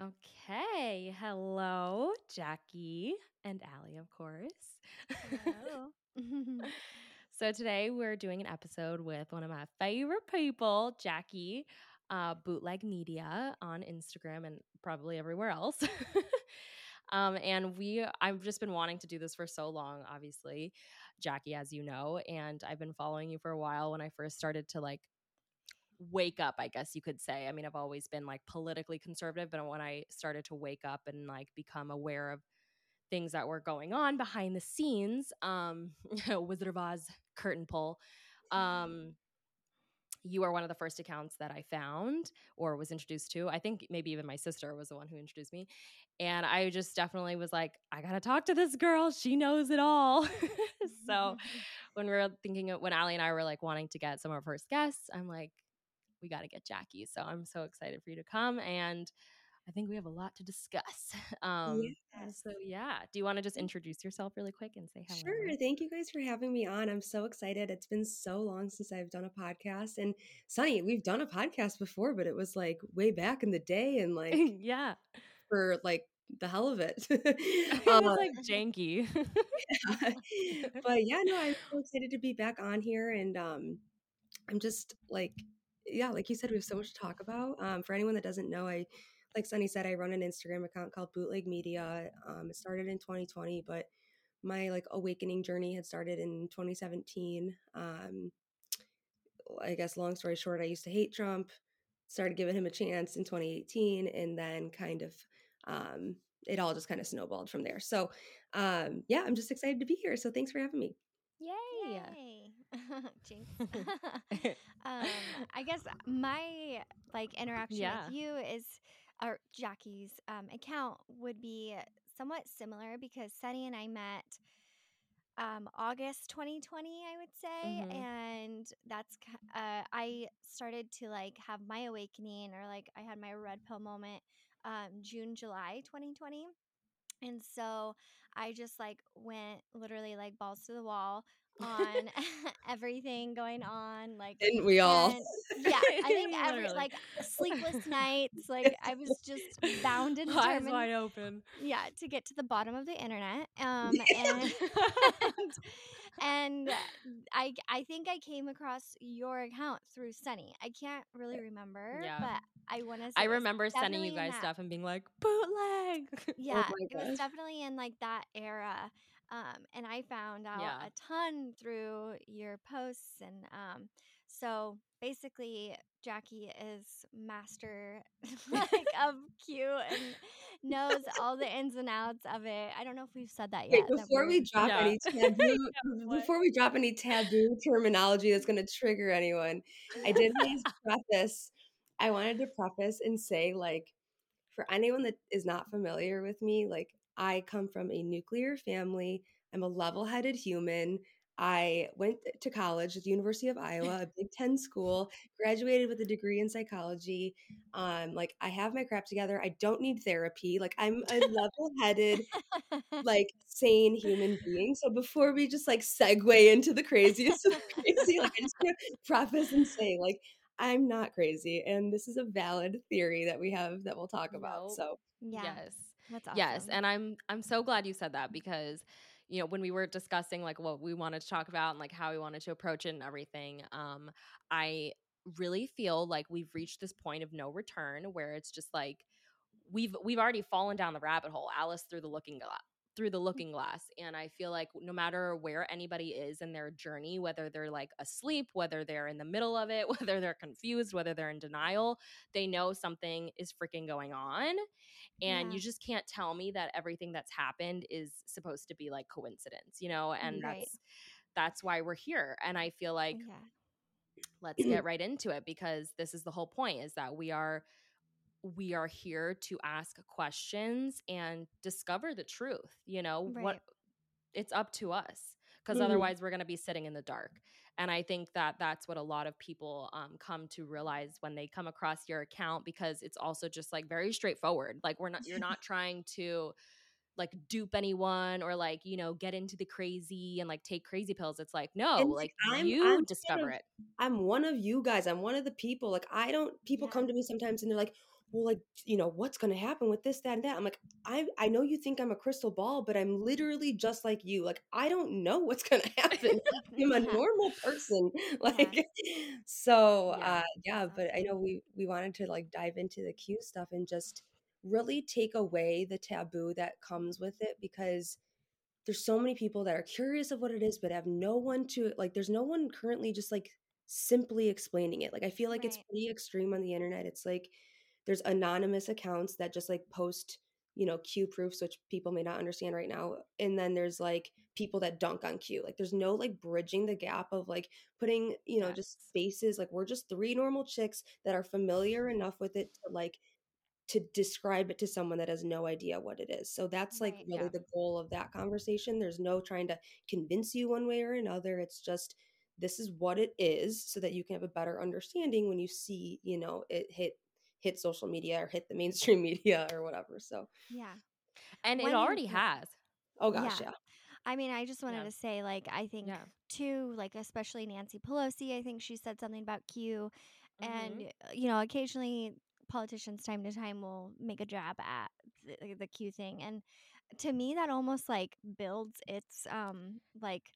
Okay. Hello, Jackie and Allie, of course. Hello. so today we're doing an episode with one of my favorite people, Jackie, uh, Bootleg Media on Instagram and probably everywhere else. um, and we, I've just been wanting to do this for so long, obviously, Jackie, as you know, and I've been following you for a while when I first started to like wake up, I guess you could say. I mean, I've always been like politically conservative, but when I started to wake up and like become aware of things that were going on behind the scenes, um, Wizard of Oz curtain pull, um, you are one of the first accounts that I found or was introduced to. I think maybe even my sister was the one who introduced me. And I just definitely was like, I got to talk to this girl. She knows it all. so when we were thinking of when Allie and I were like wanting to get some of our first guests, I'm like, we got to get Jackie. So I'm so excited for you to come. And I think we have a lot to discuss. Um, Yes. So, yeah. Do you want to just introduce yourself really quick and say hello? Sure. Thank you guys for having me on. I'm so excited. It's been so long since I've done a podcast. And Sunny, we've done a podcast before, but it was like way back in the day and like yeah. for like the hell of it. it Um, was like janky. but yeah, no, I'm so excited to be back on here. And um, I'm just like, yeah, like you said, we have so much to talk about. Um, for anyone that doesn't know, I, like Sunny said, I run an Instagram account called Bootleg Media. Um, it started in 2020, but my like awakening journey had started in 2017. Um, I guess long story short, I used to hate Trump, started giving him a chance in 2018, and then kind of um, it all just kind of snowballed from there. So um, yeah, I'm just excited to be here. So thanks for having me. Yay. Yay. Jinx. um, I guess my like interaction Yeah. with you is or Jackie's um, account would be somewhat similar because Sunny and I met um, August 2020, I would say, Mhm. and that's uh, I started to like have my awakening or like I had my red pill moment um, June July 2020, and so I just like went literally like balls to the wall on everything going on, like Didn't we all? yeah, I think every like sleepless nights, like I was just bound and Eyes wide open. yeah to get to the bottom of the internet um and and i i think i came across your account through sunny i can't really remember Yeah. but i want to I remember sending you guys stuff and being like, bootleg. yeah my it was definitely in like that era um and i found out Yeah. a ton through your posts and um so basically jackie is master like of q and knows all the ins and outs of it i don't know if we've said that yet that before we we're- drop Yeah. any taboo, what? before we drop any taboo terminology that's going to trigger anyone, I did to preface. I wanted to preface and say, like, for anyone that is not familiar with me, like, I come from a nuclear family. I'm a level-headed human. I went to college at the University of Iowa, a Big Ten school, graduated with a degree in psychology. Um, like, I have my crap together. I don't need therapy. Like, I'm a level-headed like sane human being. So before we just like segue into the craziest of crazy, like I just want to preface and say, like, I'm not crazy. And this is a valid theory that we have that we'll talk about. So Yes. That's awesome. Yes, and I'm I'm so glad you said that because you know when we were discussing like what we wanted to talk about and like how we wanted to approach it and everything, um, I really feel like we've reached this point of no return where it's just like we've we've already fallen down the rabbit hole, Alice through the looking glass through the mm. looking glass and i feel like no matter where anybody is in their journey whether they're like asleep whether they're in the middle of it whether they're confused whether they're in denial they know something is freaking going on and Yeah. you just can't tell me that everything that's happened is supposed to be like coincidence you know and Right. that's that's why we're here and i feel like yeah let's get right into it because this is the whole point is that we are we are here to ask questions and discover the truth you know what it's up to us because Mhm. otherwise we're going to be sitting in the dark and i think that that's what a lot of people um, come to realize when they come across your account because it's also just like very straightforward like we're not you're not trying to like dupe anyone or like you know get into the crazy and like take crazy pills it's like no And, like I'm- you I'm discover of- it I'm one of you guys. I'm one of the people. Like I don't people Yeah. come to me sometimes and they're like, well, like, you know, what's going to happen with this, that, and that? I'm like, I, I know you think I'm a crystal ball, but I'm literally just like you. Like, I don't know what's going to happen. I'm a normal person. Like, yeah. so, yeah. uh, yeah, but I know we, we wanted to like dive into the Q stuff and just really take away the taboo that comes with it because there's so many people that are curious of what it is, but have no one to like, there's no one currently just like simply explaining it. Like, I feel like right. it's pretty extreme on the internet. It's like, there's anonymous accounts that just like post you know q proofs which people may not understand right now and then there's like people that dunk on q like there's no like bridging the gap of like putting you know yes. just spaces like we're just three normal chicks that are familiar enough with it to like to describe it to someone that has no idea what it is so that's like right, really yeah. the goal of that conversation there's no trying to convince you one way or another it's just this is what it is so that you can have a better understanding when you see you know it hit hit social media or hit the mainstream media or whatever. So yeah, and when it already you, has. Oh gosh, yeah. yeah. I mean, I just wanted yeah. to say, like, I think yeah. too, like, especially Nancy Pelosi. I think she said something about Q, mm-hmm. and uh, you know, occasionally politicians, time to time, will make a jab at the, the Q thing, and to me, that almost like builds its um like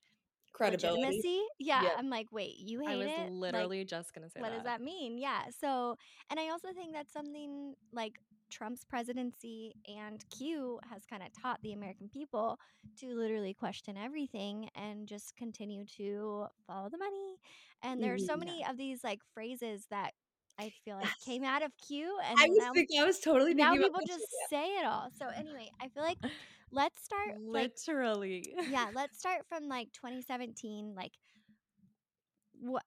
credibility. Legitimacy. Yeah, yeah, I'm like, wait, you hate it? I was literally like, just gonna say what that. does that mean? Yeah. So, and I also think that's something like Trump's presidency and Q has kind of taught the American people to literally question everything and just continue to follow the money. And there's so mm-hmm, many of these like phrases that I feel like came out of Q, and I was now, thinking, I was totally now people just say it all. So anyway, I feel like let's start literally. Like, yeah, let's start from like 2017. Like, what?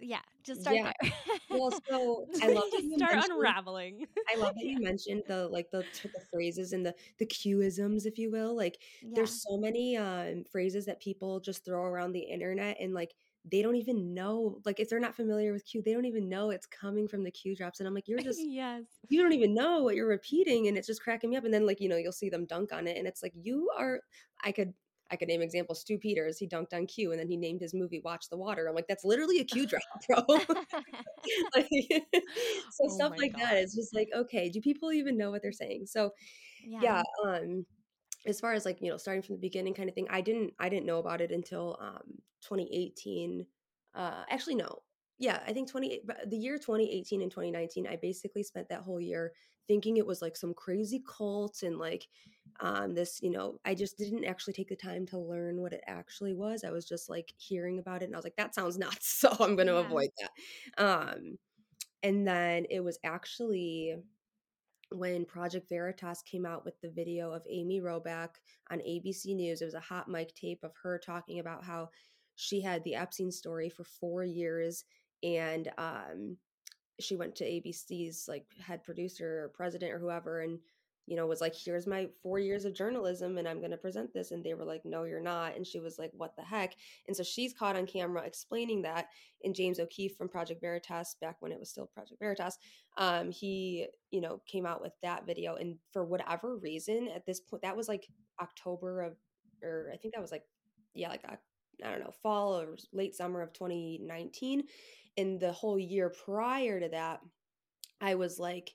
Yeah, just start yeah. there. well, so I love that start unraveling. I love that you mentioned the like the the phrases and the the Qisms, if you will. Like, yeah. there's so many um phrases that people just throw around the internet, and like they don't even know like if they're not familiar with q they don't even know it's coming from the q drops and i'm like you're just yes you don't even know what you're repeating and it's just cracking me up and then like you know you'll see them dunk on it and it's like you are i could I could name examples. Stew Peters, he dunked on Q, and then he named his movie "Watch the Water." I'm like, that's literally a Q drop, bro. like, so oh stuff like God. that. It's just like, okay, do people even know what they're saying? So, yeah. yeah um, as far as like you know starting from the beginning kind of thing i didn't i didn't know about it until um 2018 uh actually no. Yeah i think 20 the year 2018 and 2019 i basically spent that whole year thinking it was like some crazy cult and like um this you know i just didn't actually take the time to learn what it actually was. I was just like hearing about it and i was like that sounds nuts so i'm going to yeah. avoid that. Um and then it was actually when Project Veritas came out with the video of Amy Robach on ABC News. It was a hot mic tape of her talking about how she had the Epstein story for four years and um, she went to ABC's like head producer or president or whoever and you know, was like, here's my four years of journalism and I'm going to present this. And they were like, no, you're not. And she was like, what the heck? And so she's caught on camera explaining that. And James O'Keefe from Project Veritas, back when it was still Project Veritas, um, he, you know, came out with that video. And for whatever reason, at this point, that was like October of, or I think that was like, yeah, like, I don't know, fall or late summer of 2019. And the whole year prior to that, I was like,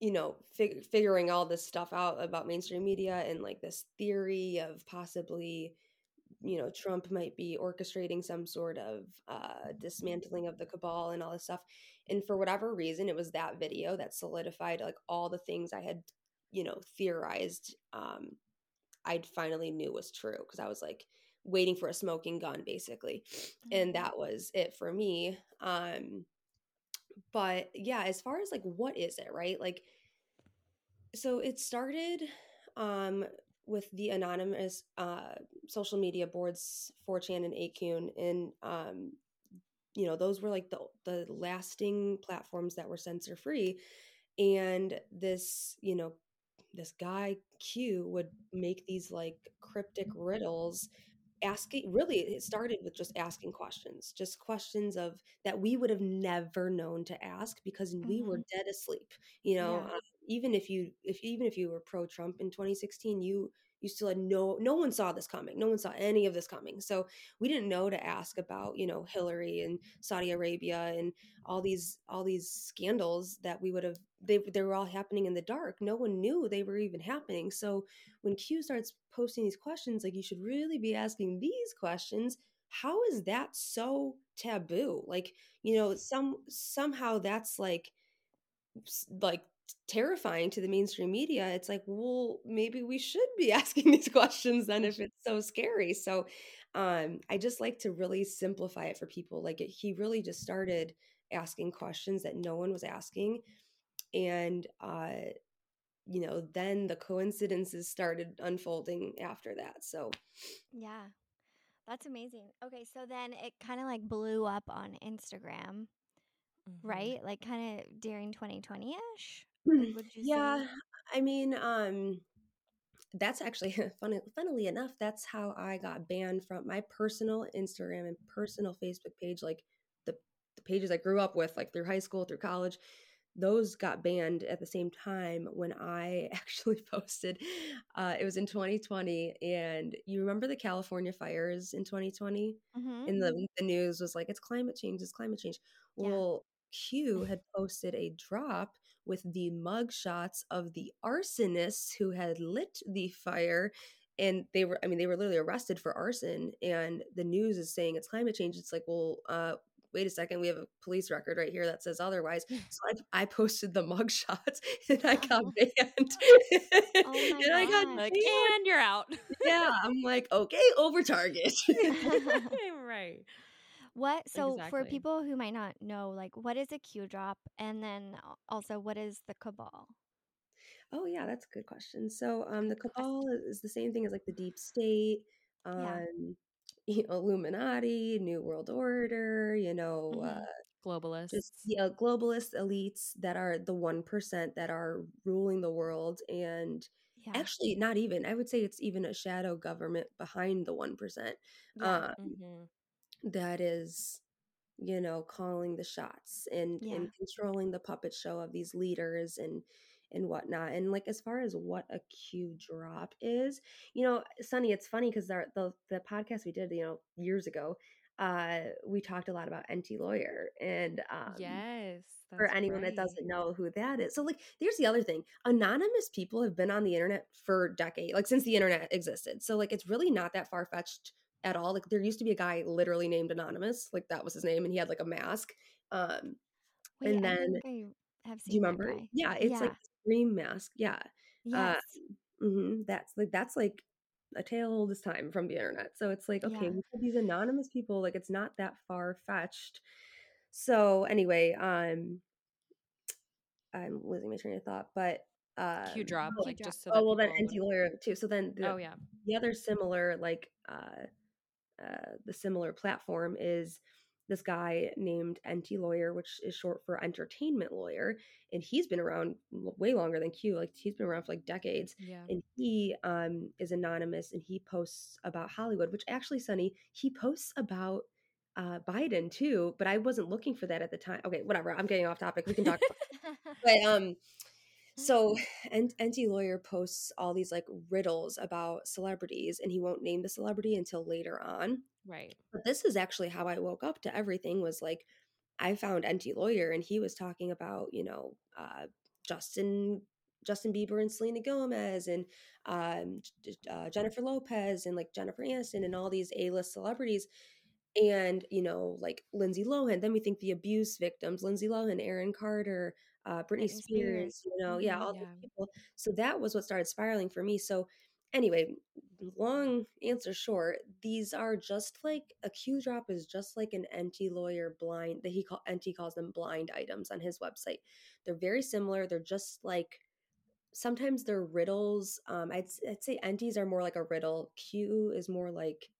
you know fig- figuring all this stuff out about mainstream media and like this theory of possibly you know trump might be orchestrating some sort of uh dismantling of the cabal and all this stuff. And for whatever reason it was that video that solidified like all the things i had you know theorized um i finally knew was true because i was like waiting for a smoking gun basically. And mm-hmm. that was it for me. Um but yeah as far as like what is it right? Like so it started um with the anonymous uh social media boards 4chan and 8kun and um you know those were like the the lasting platforms that were censor free. And this you know this guy q would make these like cryptic riddles asking really it started with just asking questions just questions of that we would have never known to ask because mm-hmm. we were mm-hmm. dead asleep you know yeah. um, even if you if even if you were pro Trump in 2016, you you still had no no one saw this coming. No one saw any of this coming. So we didn't know to ask about you know hillary and saudi arabia and all these all these scandals that we would have they, they were all happening in the dark. No one knew they were even happening. So when q starts posting these questions like you should really be asking these questions. How is that so taboo? Like you know some somehow that's like like terrifying to the mainstream media it's like well maybe we should be asking these questions then if it's so scary. So um i just like to really simplify it for people like it, he really just started asking questions that no one was asking and uh you know then the coincidences started unfolding after that so. Yeah. That's amazing. Okay so then it kind of like blew up on instagram mm-hmm. right? Like kind of during 2020ish you yeah, say? I mean, um, that's actually funny, funnily enough, that's how I got banned from my personal Instagram and personal Facebook page, like the, the pages I grew up with, like through high school, through college. Those got banned at the same time when I actually posted. Uh, it was in 2020, and you remember the California fires in 2020? Mm-hmm. In the the news was like it's climate change, it's climate change. Well, Q had posted a drop with the mugshots of the arsonists who had lit the fire and they were i mean they were literally arrested for arson and the news is saying it's climate change. It's like well uh wait a second we have a police record right here that says otherwise. So i, I posted the mugshots and i got banned. Oh and i got like and you're out. Yeah i'm like okay over target. Right what so exactly. for people who might not know, like what is a Q drop and then also what is the cabal? Oh yeah, that's a good question. So um the cabal is the same thing as like the deep state, um yeah. Illuminati, New World Order, you know, mm-hmm. uh globalists. Just yeah, globalist elites that are the 1% that are ruling the world and yeah. actually not even. I would say it's even a shadow government behind the 1%. Yeah. Um, mm-hmm that is you know calling the shots and yeah. and controlling the puppet show of these leaders and and whatnot and like as far as what a q drop is you know sunny it's funny because the the podcast we did you know years ago uh we talked a lot about Enty Lawyer and um yes for anyone right. that doesn't know who that is so like there's the other thing anonymous people have been on the internet for decades like since the internet existed so like it's really not that far-fetched at all. Like there used to be a guy literally named Anonymous, like that was his name, and he had like a mask. Um, Wait, and then I have seen do you remember? Yeah, it's yeah. like Scream mask. Yeah, yes. Uh, mm-hmm, that's like that's like a tale old as time from the internet. So it's like okay, yeah. these anonymous people, like it's not that far fetched. So anyway, um, I'm losing my train of thought, but uh Q drop, like just so oh well, then Enty Lawyer too. So then the, oh yeah, the other similar like uh uh, the similar platform is this guy named Enty Lawyer, which is short for entertainment lawyer, and he's been around way longer than Q. Like he's been around for like decades. Yeah. And he um, is anonymous, and he posts about Hollywood. Which actually, Sunny, he posts about uh, Biden too. But I wasn't looking for that at the time. Okay, whatever. I'm getting off topic. We can talk. but um, so and Enty Lawyer posts all these like riddles about celebrities and he won't name the celebrity until later on. Right. But this is actually how I woke up to everything was like I found Enty Lawyer and he was talking about, you know, uh, Justin Justin Bieber and Selena Gomez and um, uh, Jennifer Lopez and like Jennifer Aniston and all these A-list celebrities and you know like Lindsay Lohan then we think the abuse victims Lindsay Lohan Aaron Carter uh, Britney, Britney Spears, Spears, you know, yeah, mm-hmm, all yeah. these people. So that was what started spiraling for me. So anyway, long answer short, these are just like a Q drop is just like an Enty Lawyer blind that he call Enty calls them blind items on his website. They're very similar. They're just like sometimes they're riddles. Um, I'd I'd say NTs are more like a riddle. Q is more like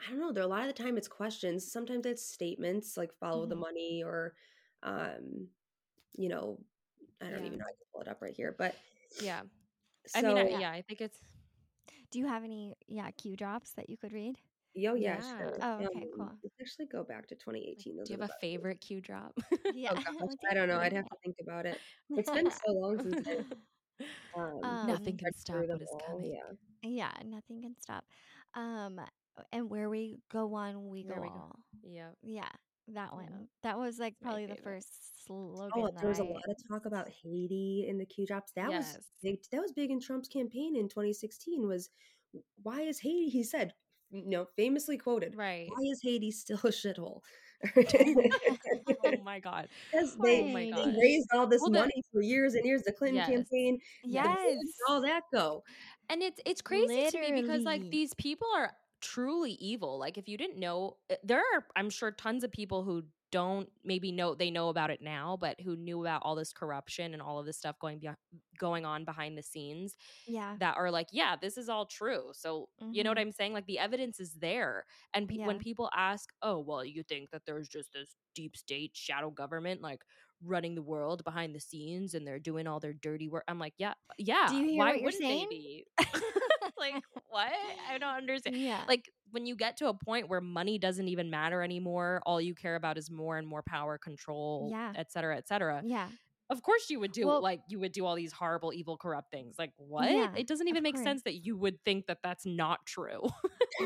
I don't know. There a lot of the time it's questions. Sometimes it's statements like follow mm-hmm. the money or um you know, I don't yeah. even know. I can pull it up right here, but yeah. So, I mean, I, yeah, I think it's. Do you have any, yeah, cue drops that you could read? Yo, yeah, Yeah. sure. Oh, okay, Um, cool. Let's actually go back to 2018. Those Do you have a favorite cue drop? Yeah. Oh gosh, I don't know. I'd have to think about it. It's been so long since I um, Um, Nothing can stop what is coming. Yeah. Yeah, nothing can stop. Um, and where we go one, we Where go we go. all. Yep. Yeah, that one. Yeah. That was like probably the first slogan Oh, there was a I. lot of talk about Haiti in the Q drops. That was big. That was big in Trump's campaign in 2016. Was why is Haiti? He said, you know, famously quoted, Right. "Why is Haiti still a shithole?" oh my god. Because Oh my Right. they raised all this Well, the- money for years and years. The Clinton Yes. campaign, the Yes. All that go. And it's it's crazy to me because like these people are truly evil. Like if you didn't know, uh, there are I'm sure tons of people who don't maybe know they know about it now, but who knew about all this corruption and all of this stuff going beyond, going on behind the scenes Yeah. that are like, yeah, this is all true. So you know what Mhm. I'm saying? Like the evidence is there. And pe- when people ask, oh, well, you think that there's just this deep state shadow government like running the world behind the scenes and they're doing all their dirty work. I'm like, yeah, yeah. Do you hear why what you're wouldn't saying? they be? like what? I don't understand. Yeah. Like when you get to a point where money doesn't even matter anymore, all you care about is more and more power, control, Yeah. et cetera, et cetera. yeah. Of course you would do Well- like you would do all these horrible, evil, corrupt things. Like what? Yeah, it doesn't even make course. sense that you would think that that's not true.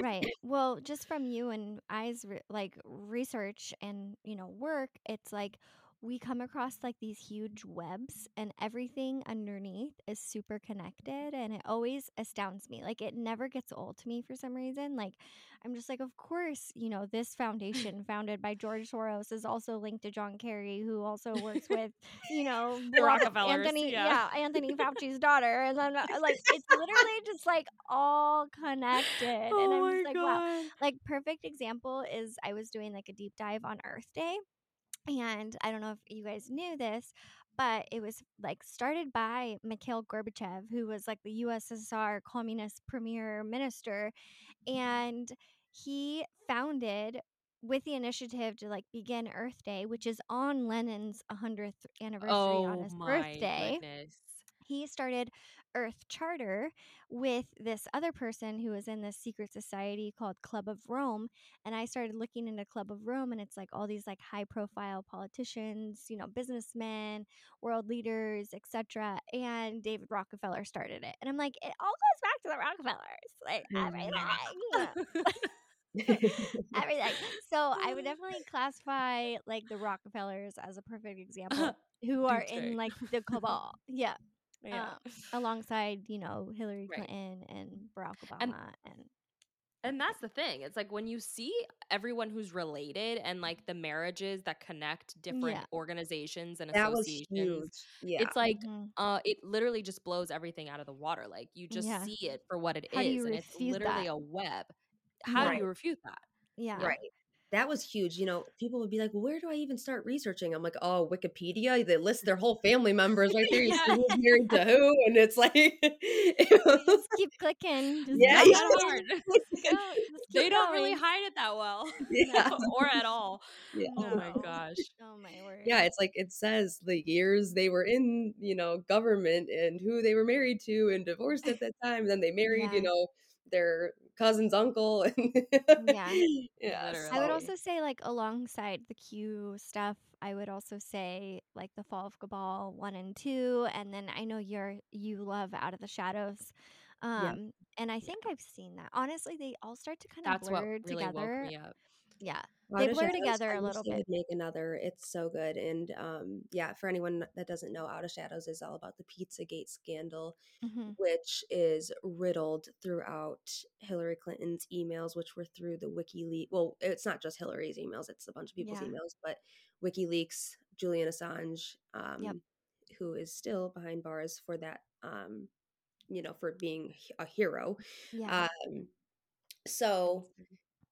right well just from you and i's re- like research and you know work it's like we come across like these huge webs and everything underneath is super connected and it always astounds me like it never gets old to me for some reason like i'm just like of course you know this foundation founded by george soros is also linked to john kerry who also works with you know The Rock- Rockefellers, anthony yeah. anthony fauci's daughter and then uh, like it's literally just like all connected and Oh i'm just like wow like perfect example is i was doing like a deep dive on earth day and i don't know if you guys knew this but it was like started by mikhail gorbachev who was like the ussr communist premier minister and he founded with the initiative to like begin earth day which is on lenin's 100th anniversary on Oh his my birthday goodness. he started Earth Charter with this other person who was in this secret society called Club of Rome. And I started looking into Club of Rome, and it's like all these like high profile politicians, you know, businessmen, world leaders, etc. And David Rockefeller started it. And I'm like, it all goes back to the Rockefellers. Like mm-hmm. everything. everything. So I would definitely classify like the Rockefellers as a perfect example who are in like the cabal. Yeah. Yeah. Um, alongside, you know, Hillary Right. Clinton and Barack Obama And- and, And that's the thing. It's like when you see everyone who's related and like the marriages that connect different Yeah. organizations and that was associations. huge. Yeah. It's like Mhm. uh it literally just blows everything out of the water. Like you just Yeah. see it for what it is, How you and it's literally that? a web. How Right. do you refute that? yeah. Right. That was huge. You know, people would be like, where do I even start researching? I'm like, oh, Wikipedia. They list their whole family members right there. You see who's married to who. And it's like, You just keep clicking. Just Yeah, you that hard. they don't really hide it that well. yeah. or at all. Yeah. Oh my gosh. Oh my word. Yeah, it's like it says the years they were in, you know, government and who they were married to and divorced at that time. And Then they married, you Yeah. know, their cousin's uncle. Yeah. yeah. Literally. I would also say, like, alongside the Q stuff, I would also say, like, the Fall of Cabal one and two, and then I know you're you love Out of the Shadows, um, and I think I've seen that. Honestly, they all start to kind of That's what blur really together. Woke me up. Yeah, They blur together a little bit. make another. It's so good, and um, yeah, for anyone that doesn't know, Out of Shadows is all about the Pizzagate scandal, hmm which is riddled throughout Hillary Clinton's emails, which were through the WikiLeaks. Well, it's not just Hillary's emails; it's a bunch of people's Yeah. emails, but WikiLeaks, Julian Assange, um, who is still behind bars for that, um, you know, for being a hero. yeah, Um, so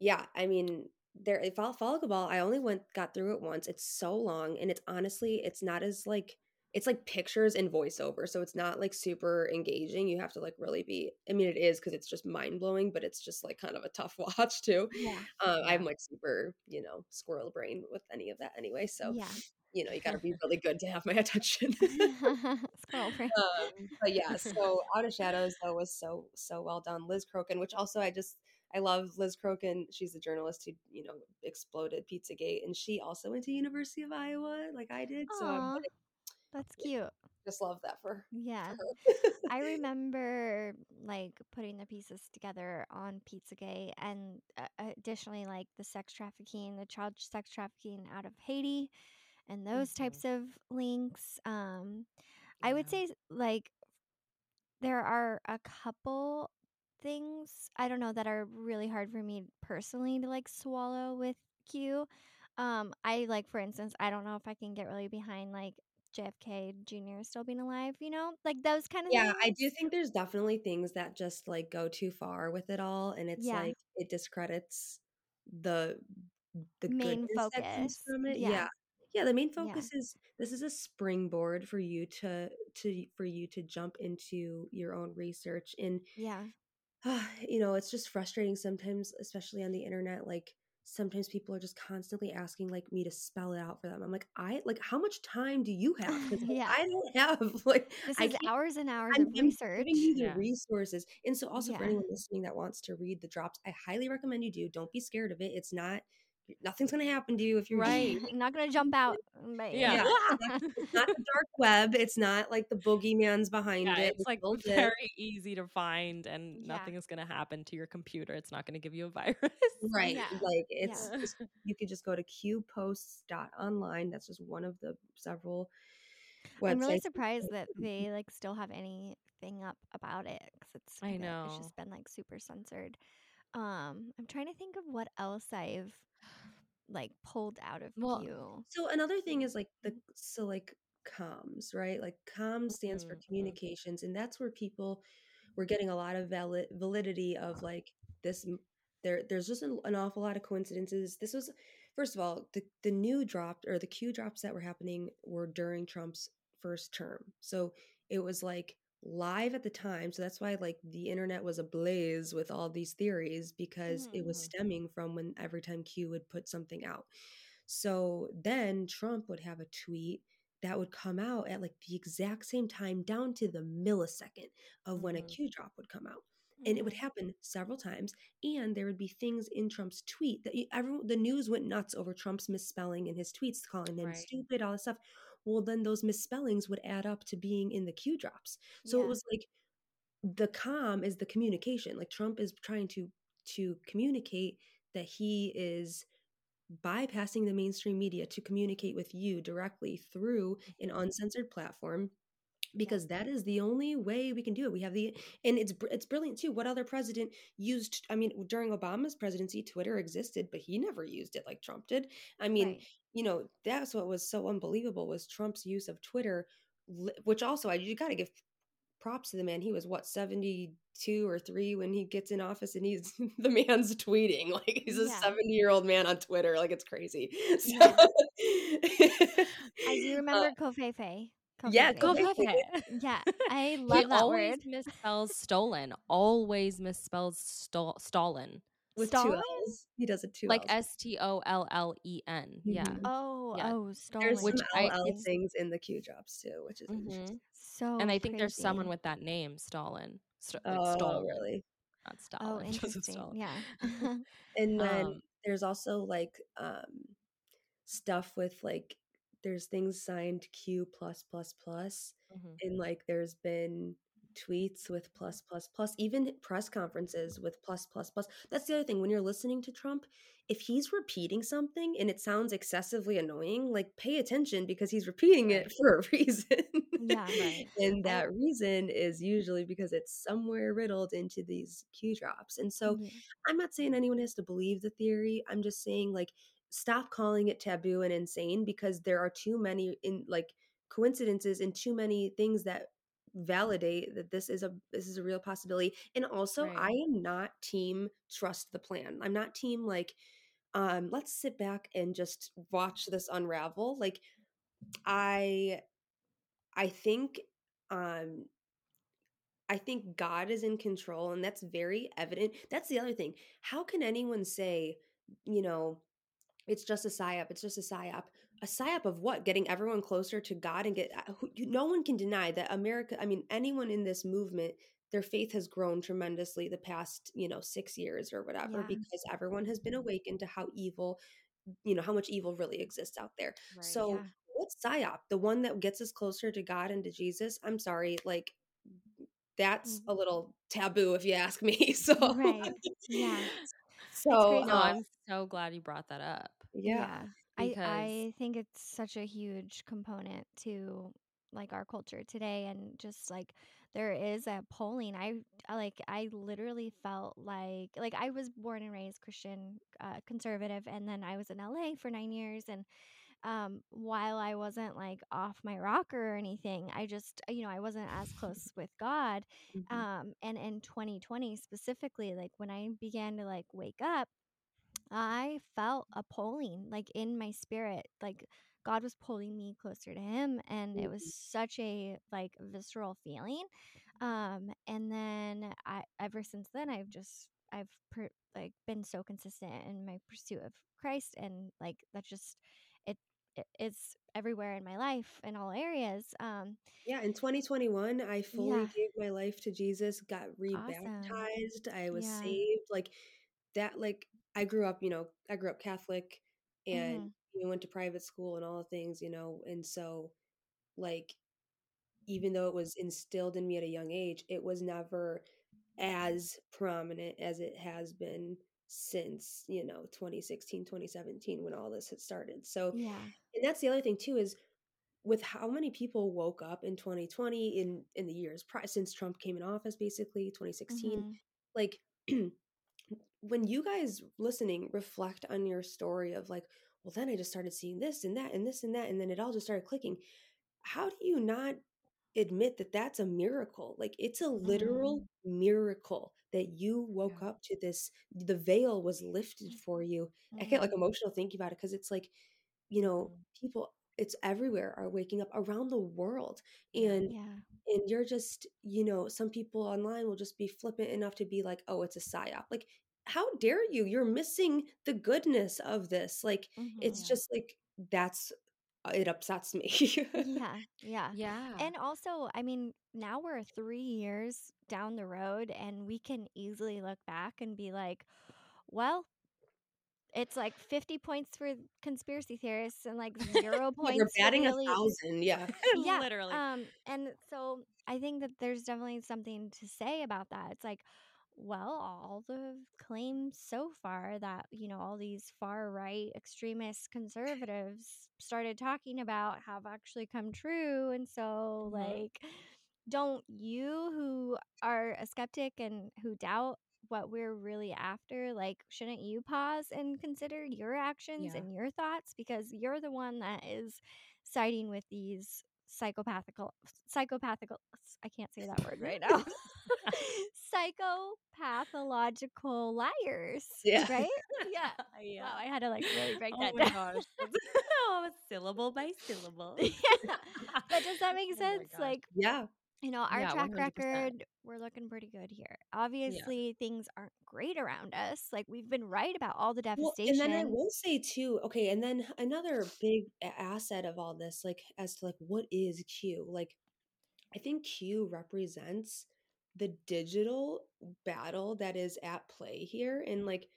yeah, I mean, there if Fall Fall ball, I only went got through it once. It's so long, and it's honestly, it's not as like it's like pictures and voiceover, so it's not like super engaging. You have to like really be. I mean, it is because it's just mind blowing, but it's just like kind of a tough watch too. yeah, Um, I'm like super, you know, squirrel brain with any of that anyway. So yeah. you know, you got to be really good to have my attention. Squirrel brain. um, but yeah, so Out of Shadows though was so so well done. Liz Crokin, which also I just I love Liz Crokin. She's a journalist who, you know, exploded Pizzagate, and she also went to University of Iowa, like I did. So I'm that's cute. just love that for, Yeah. for. I remember like putting the pieces together on Pizzagate and uh, additionally like the sex trafficking, the child sex trafficking out of Haiti and those Mhm. types of links. Um I would say like there are a couple things I don't know that are really hard for me personally to like swallow with Q. Um I like for instance, I don't know if I can get really behind like JFK Jr. still being alive, you know? Like those kind of Yeah, things. I do think there's definitely things that just like go too far with it all, and it's Yeah. like it discredits the the Main goodness that comes focus. from it. Yeah. Yeah. Yeah, the main Yeah. focus is this is a springboard for you to to for you to jump into your own research and Yeah. you know, it's just frustrating sometimes, especially on the internet. Like sometimes people are just constantly asking like me to spell it out for them. I'm like, I like how much time do you have? Like, Yeah. I don't have like This I is hours and hours I'm, of I'm research. giving you the Yeah. resources. And so also for anyone listening that wants to read the drops, I highly recommend you do. Don't be scared of it. It's not nothing's gonna happen to you if you're Right. reading. I'm not gonna jump out. But Yeah. Yeah, it's not, the dark web. It's not like the boogeyman's behind Yeah, it. it's like legit. very easy to find and Yeah. nothing is going to happen to your computer. It's not going to give you a virus. Right. Yeah. Like it's Yeah. just, you could just go to qposts.online. That's just one of the several websites. I'm really surprised that they like still have anything up about it because it's I kinda- it's know. just been like super censored. Um, I'm trying to think of what else I've like pulled out of Well, Q. So another thing is like the so like comms, right? Like comms stands for Mhm, mhm. communications, and that's where people were getting a lot of valid validity of like this. There, there's just an, an awful lot of coincidences. This was, first of all, the the new dropped or the Q drops that were happening were during Trump's first term, so it was like live at the time. So that's why like the internet was ablaze with all these theories because it was Mhm. stemming from when every time Q would put something out. So then Trump would have a tweet that would come out at like the exact same time, down to the millisecond of when a Mhm. Q drop would come out. And it would Mhm. happen several times, and there would be things in Trump's tweet that everyone, the news went nuts over Trump's misspelling in his tweets, calling him Right. stupid, all this stuff. Well, then those misspellings would add up to being in the Q drops. So it was like the com is the communication. Like Trump is trying to to communicate that he is bypassing the mainstream media to communicate with you directly through an Mhm. uncensored platform because that is the only way we can do it. We have the and it's it's brilliant too. What other president used I mean during Obama's presidency Twitter existed, but he never used it like Trump did. I mean, Right. You know, that's what was so unbelievable was Trump's use of Twitter which also I you got to give props to the man. He was what 72 or 3 when he gets in office and he's the man's tweeting. Like he's a Yeah. 70-year-old man on Twitter. Like it's crazy. So Yeah. I do Uh, remember Covfefe. yeah, Covfefe. Go Go Yeah, I he love that always word. misspells stolen. Always misspells stol- Stalin. With Stalin? two L's. He does it two Like S T O L L E N. Yeah. Mhm. Oh, Yeah. oh, There's stolen. some Which I- LL things in the Q drops too, which is Mhm. interesting. so And I think there's someone with that name, Stalin. St- like Oh, Stolen, really? not Oh, Stalin. just interesting. Stalin. Yeah. And then Um, there's also like um stuff with like there's things signed Q plus plus plus mhm. and like there's been tweets with plus plus plus even press conferences with plus plus plus that's the other thing when you're listening to trump if he's repeating something and it sounds excessively annoying like pay attention because he's repeating it for a reason Yeah. Right. and that reason is usually because it's somewhere riddled into these q drops and so Yeah. I'm not saying anyone has to believe the theory. I'm just saying like stop calling it taboo and insane because there are too many in like coincidences and too many things that validate that this is a this is a real possibility. And also Right. I am not team trust the plan. I'm not team like um let's sit back and just watch this unravel. Like I I think um I think God is in control, and that's very evident. That's the other thing. How can anyone say, you know, it's just a psyop? It's just a psyop. A psyop of what? Getting everyone closer to God and get. uh, who- No one can deny that America. I mean, anyone in this movement their faith has grown tremendously the past you know six years or whatever Yeah. because everyone has been awakened to how evil you know how much evil really exists out there Right. so Yeah. what's psyop the one that gets us closer to god and to jesus i'm sorry like that's a little taboo if you ask me so Mm-hmm. Right. Yeah. so no, uh, I'm so glad you brought that up. yeah I I think it's such a huge component to like our culture today and just like there is a polling I, like I literally felt like like I was born and raised Christian uh, conservative and then I was in LA for 9 years and um while I wasn't like off my rocker or anything I just you know I wasn't as close with God Mhm. um and in 2020 specifically like when i began to like wake up i felt a pulling like in my spirit like god was pulling me closer to him and it was such a like visceral feeling um and then i ever since then i've just i've per, like been so consistent in my pursuit of christ and like that's just it, it it's everywhere in my life in all areas um Yeah, in 2021, I fully Yeah. gave my life to Jesus, got rebaptized, I was Yeah. saved. Like that, like I grew up, you know, I grew up Catholic and Mhm. you know, went to private school and all the things, you know, and so like even though it was instilled in me at a young age, it was never as prominent as it has been since, you know, 2016, 2017 when all this had started. So yeah and that's the other thing too is with how many people woke up in 2020 in in the years prior since Trump came in office basically 2016 Mhm. like when you guys listening reflect on your story of like well then I just started seeing this and that and this and that and then it all just started clicking how do you not admit that that's a miracle like it's a literal mm. miracle that you woke Yeah. up to this the veil was lifted mm. for you I get mm-hmm. like emotional thinking about it because it's like, you know, mm. people it's everywhere are waking up around the world. And yeah and you're just, you know, some people online will just be flippant enough to be like, oh, it's a psyop. Like, how dare you? You're missing the goodness of this. Like, it's Mhm. just like that's uh, it upsets me. yeah yeah Yeah. and also i mean now we're three years down the road and we can easily look back and be like well it's like 50 points for conspiracy theorists and like zero Yeah, points We're batting the a thousand. Yeah. yeah literally. um and so i think that there's definitely something to say about that it's like well all the claims so far that you know all these far right extremist conservatives started talking about have actually come true and so Mhm. like don't you who are a skeptic and who doubt what we're really after like shouldn't you pause and consider your actions Yeah. and your thoughts because you're the one that is siding with these psychopathical psychopathical i can't say that word right now psychopathological liars Yeah. right yeah yeah. wow i had to like really break oh that my down gosh. oh, syllable by syllable. yeah but does that make Oh sense gosh. like Yeah. you know, our Yeah, track 100%. record, we're looking pretty good here. Obviously, things aren't great around us. Like we've been right about all the Well, devastation. and then I will say too, okay, and then another big asset of all this, like as to like what is Q? Like, I think Q represents the digital battle that is at play here, and like,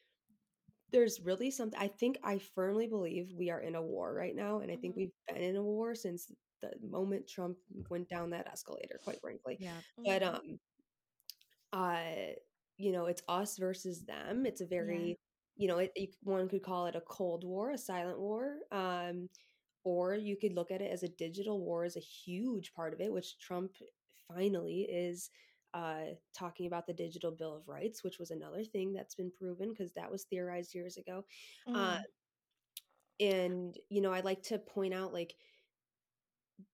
there's really something. I think I firmly believe we are in a war right now, and I think Mhm. we've been in a war since the moment Trump went down that escalator. Quite frankly, yeah. but Mhm. um uh you know it's us versus them it's a very you know it, you, one could call it a cold war a silent war um or you could look at it as a digital war as a huge part of it which trump finally is uh talking about the digital bill of rights which was another thing that's been proven because that was theorized years ago uh Mhm. and you know i like to point out like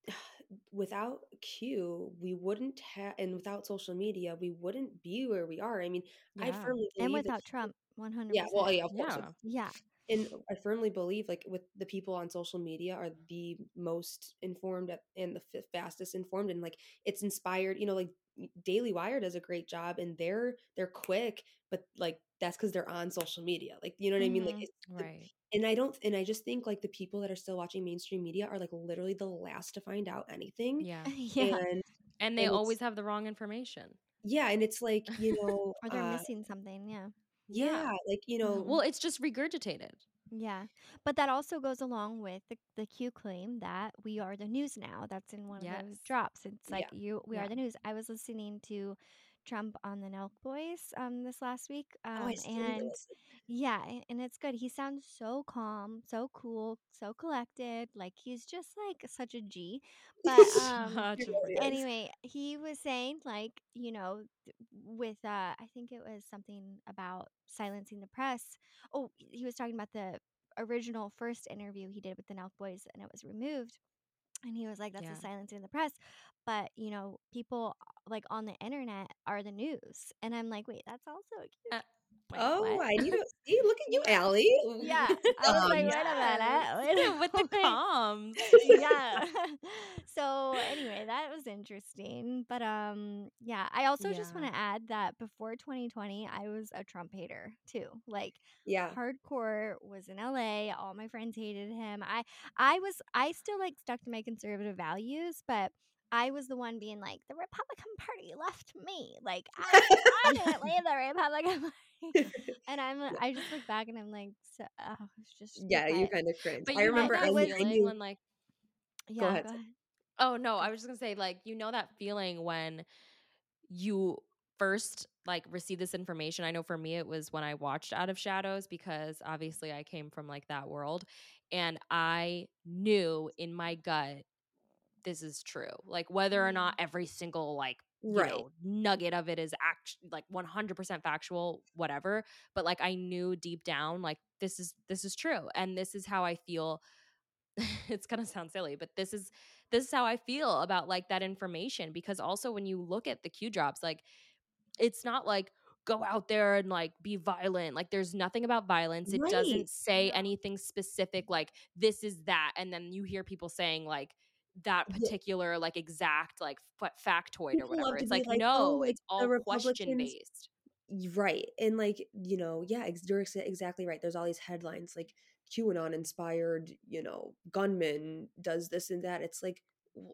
without q we wouldn't have and without social media we wouldn't be where we are i mean i Yeah. firmly believe and without Trump, 100%. yeah well yeah of course Yeah. Yeah. And i firmly believe like with the people on social media are the most informed and the fastest informed and like it's inspired you know like daily wire does a great job and they're they're quick but like that's because they're on social media like you know what i mean like Mhm. it's the- Right. and i don't and i just think like the people that are still watching mainstream media are like literally the last to find out anything Yeah. yeah. and And they it's- always have the wrong information. yeah, and it's like, you know, or they're uh, missing something. Yeah. Yeah, like, you mm-hmm. know, Well, it's just regurgitated. Yeah. But that also goes along with the, the Q claim that we are the news now. That's in one of those drops. It's like Yeah. you we Yeah. are the news. I was listening to Trump on the Nelk Boys um this last week. Um oh, need to and yeah, and it's good. He sounds so calm, so cool, so collected. Like he's just like such a G. But um a really is. anyway, he was saying like, you know, with uh I think it was something about silencing the press. Oh, he was talking about the original first interview he did with the Nelk Boys and it was removed. And he was like, that's Yeah. a silencing the press. But, you know, people like on the internet are the news. And I'm like, wait, that's also a cute. Uh, Wait, Oh, what? I need to see. Look at you, Allie. yeah. I was Um, like, wait yes. a minute. With the wait. comms. yeah. so anyway, that was interesting. But um yeah, I also just want to add that before 2020, I was a Trump hater too. Like yeah. hardcore was in LA, all my friends hated him. I I was I still like stuck to my conservative values, but I was the one being like the Republican Party left me. Like I I didn't leave the Republican Party. and I'm uh, I just look back and I'm like so, oh, it's just Yeah, you kind of cringe. But I remember I, that was- I feeling knew. when like yeah, ahead. go ahead. Oh no, I was just gonna say like you know that feeling when you first like receive this information. I know for me it was when I watched Out of Shadows because obviously I came from like that world and I knew in my gut this is true. Like whether or not mm-hmm. every single like Right. know nugget of it is act like 100% factual whatever but like i knew deep down like this is this is true and this is how i feel it's gonna sound silly but this is this is how i feel about like that information because also when you look at the q drops like it's not like go out there and like be violent like there's nothing about violence it Right. doesn't say anything specific like this is that and then you hear people saying like that Yeah. particular like exact like f- factoid People or whatever it's like, like, no "Oh, it's all question based Right. And like, you know, yeah, ex- you're ex- exactly right. There's all these headlines like QAnon inspired, you know, gunman does this and that. It's like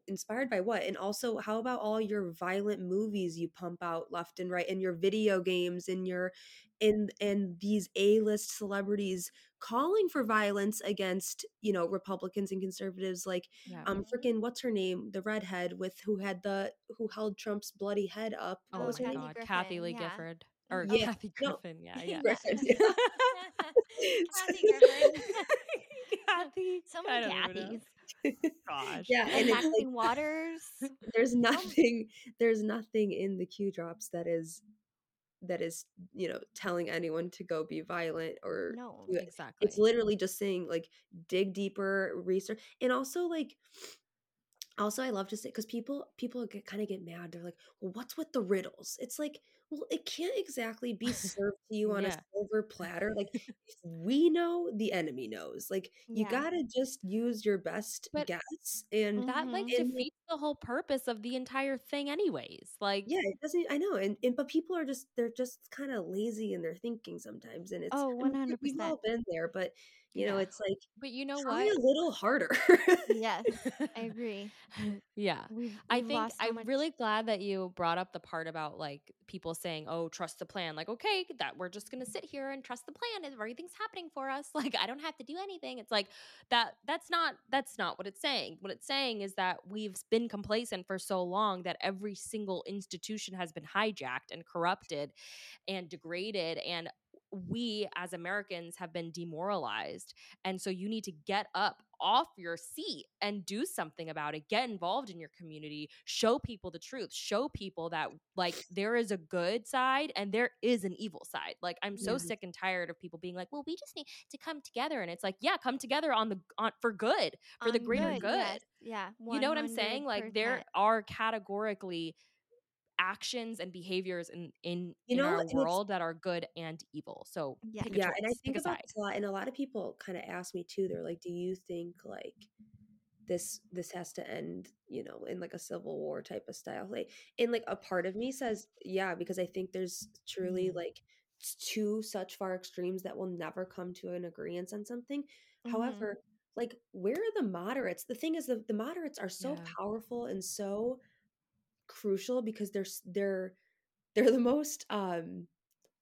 inspired by what? And also, how about all your violent movies you pump out left and right and your video games and your and and these A-list celebrities calling for violence against, you know, Republicans and conservatives like yeah um freaking what's her name? The redhead with who had the who held Trump's bloody head up. oh What my her Kathy name? god Griffin, kathy lee yeah. gifford or Yeah, kathy no. griffin yeah yeah Griffin. Kathy Griffin. kathy So many don't even know. Kathys. gosh Yeah, And and it's like Waters. there's nothing there's nothing in the Q drops that is that is, you know, telling anyone to go be violent or No. it. exactly It's literally just saying like dig deeper, research and also like also I love to say because people people get kind of get mad. They're like, well, what's with the riddles? It's like, well, it can't exactly be served to you on a silver platter. Like we know, the enemy knows. Like you Yeah. gotta just use your best But guess and that like- defeats the whole purpose of the entire thing anyways like yeah it doesn't i know and, and but people are just they're just kind of lazy in their thinking sometimes and it's Oh, I mean, we- we've all been there but you know it's like but you know try what a little harder Yes, I agree. Mm. yeah We've, I we've think lost so I'm much- really glad that you brought up the part about like people saying, "Oh, trust the plan." Like, okay, that we're just gonna sit here and trust the plan, and everything's happening for us. Like, I don't have to do anything. It's like that. That's not. That's not what it's saying. What it's saying is that we've been complacent for so long that every single institution has been hijacked and corrupted and degraded, and we as Americans have been demoralized. And so you need to get up off your seat and do something about it. Get involved in your community. Show people the truth. Show people that like there is a good side and there is an evil side. Like I'm so Yeah. sick and tired of people being like, "Well, we just need to come together." And it's like, "Yeah, come together on the on for good, for the On greater good, good." yes, Yeah. You know what I'm saying? Like there are categorically actions and behaviors in in, You in know, our world that are good and evil. So Yeah. yeah and i think about a lot and a lot of people kind of ask me too they're like do you think like this this has to end you know in like a civil war type of style like and like a part of me says yeah because i think there's truly Mhm. like two such far extremes that will never come to an agreement on something Mhm. however like where are the moderates the thing is the, the moderates are so Yeah. powerful and so crucial because they're they're they're the most um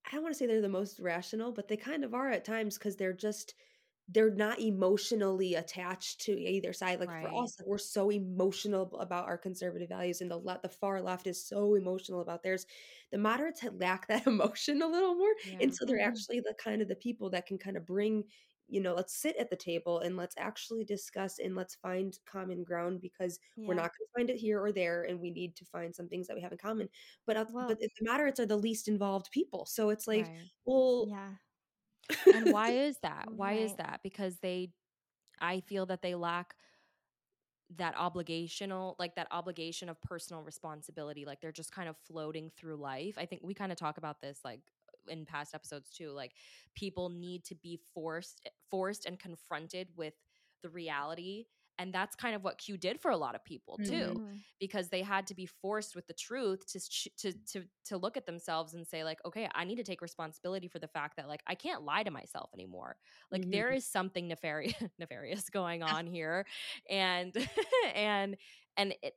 I don't want to say they're the most rational, but they kind of are at times because they're just they're not emotionally attached to either side. Like for us, we're so emotional about our conservative values, and the le- the far left is so emotional about theirs. The moderates had lack that emotion a little more, Yeah. and so they're Mhm. actually the kind of the people that can kind of bring you know let's sit at the table and let's actually discuss and let's find common ground because we're not going to find it here or there and we need to find some things that we have in common. But Well- but the moderates are the least involved people so it's like Right. well Yeah. and why is that? Oh, why is that? Because they i feel that they lack that obligational like that obligation of personal responsibility like they're just kind of floating through life. I think we kind of talk about this like in past episodes too like people need to be forced forced and confronted with the reality and that's kind of what q did for a lot of people too Mhm. because they had to be forced with the truth to to to to look at themselves and say like okay I need to take responsibility for the fact that like I can't lie to myself anymore like Mhm. there is something nefarious nefarious going on here and and and it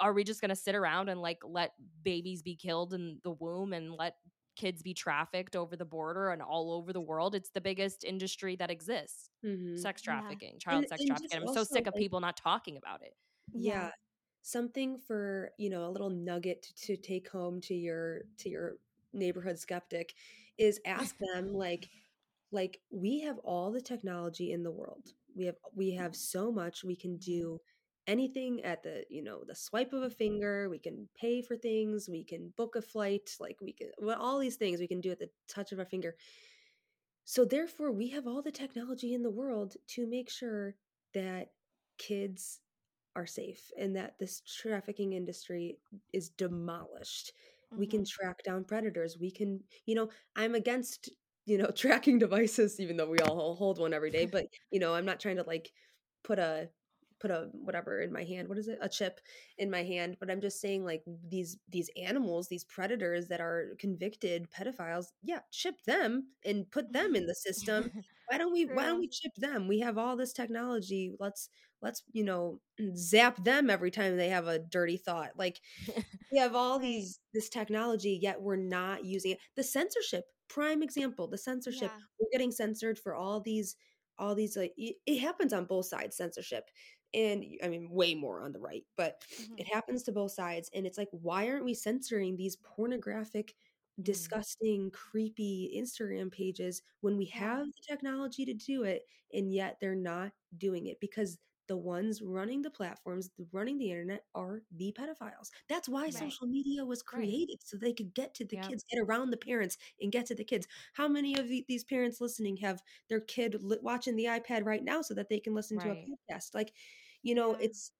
are we just going to sit around and like let babies be killed in the womb and let kids be trafficked over the border and all over the world it's the biggest industry that exists mhm. sex Yeah. trafficking child And- sex and trafficking i'm so sick of people not talking about it. Yeah. Something for you know a little nugget to take home to your to your neighborhood skeptic is ask them like like we have all the technology in the world. We have we have so much we can do anything at the you know the swipe of a mm-hmm. finger we can pay for things we can book a flight like we can well, all these things we can do at the touch of our finger. So therefore we have all the technology in the world to make sure that kids are safe and that this trafficking industry is demolished. We can mm-hmm. track down predators we can you know i'm against you know tracking devices even though we all hold one every day but you know i'm not trying to like put a put a whatever in my hand what is it? A chip in my hand but i'm just saying like these these animals these predators that are convicted pedophiles yeah chip them and put them in the system. Why don't we why don't we chip them? We have all this technology. Let's let's you know zap them every time they have a dirty thought. Like we have all these this technology yet we're not using it. The censorship prime example the censorship. Yeah. we're getting censored for all these all these like it happens on both sides censorship and i mean way more on the right but Mhm. it happens to both sides and it's like why aren't we censoring these pornographic Mm. disgusting creepy instagram pages when we have the technology to do it and yet they're not doing it because the ones running the platforms running the internet are the pedophiles that's why Right. social media was Right. created so they could get to the kids get around the parents and get to the kids how many of the, these parents listening have their kid li- watching the ipad right now so that they can listen Right. to a podcast like you know it's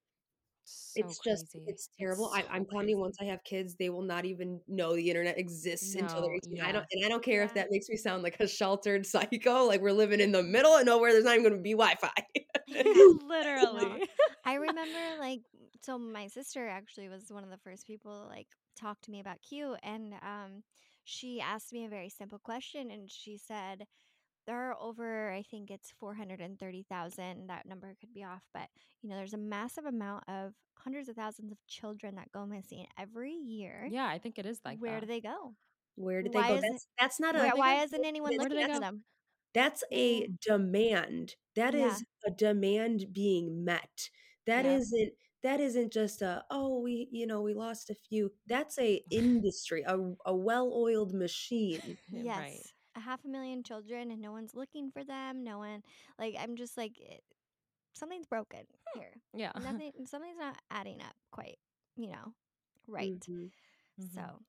so it's just it's terrible. so I, I'm telling you, once I have kids, they will not even know the internet exists until they're No, 18. I don't, and I don't care if that makes me sound like a sheltered psycho, like we're living in the middle of nowhere. There's not even going to be Wi-Fi. literally I remember like so my sister actually was one of the first people to like talk to me about Q and um she asked me a very simple question and she said there are over I think it's 430,000 that number could be off but you know there's a massive amount of hundreds of thousands of children that go missing every year. yeah i think it is like Where that. do they go? Where did Why they go? That's that's not a Where, they why isn't anyone Where looking they for them? That's a mm. demand. That is Yeah. a demand being met. That Yeah. not that isn't just a oh we you know we lost a few. That's a industry, a a well-oiled machine. Yes. A half a million children and no one's looking for them. No one like I'm just like it, something's broken here. yeah Nothing something's not adding up quite, you know. Right. Mhm. Mhm. So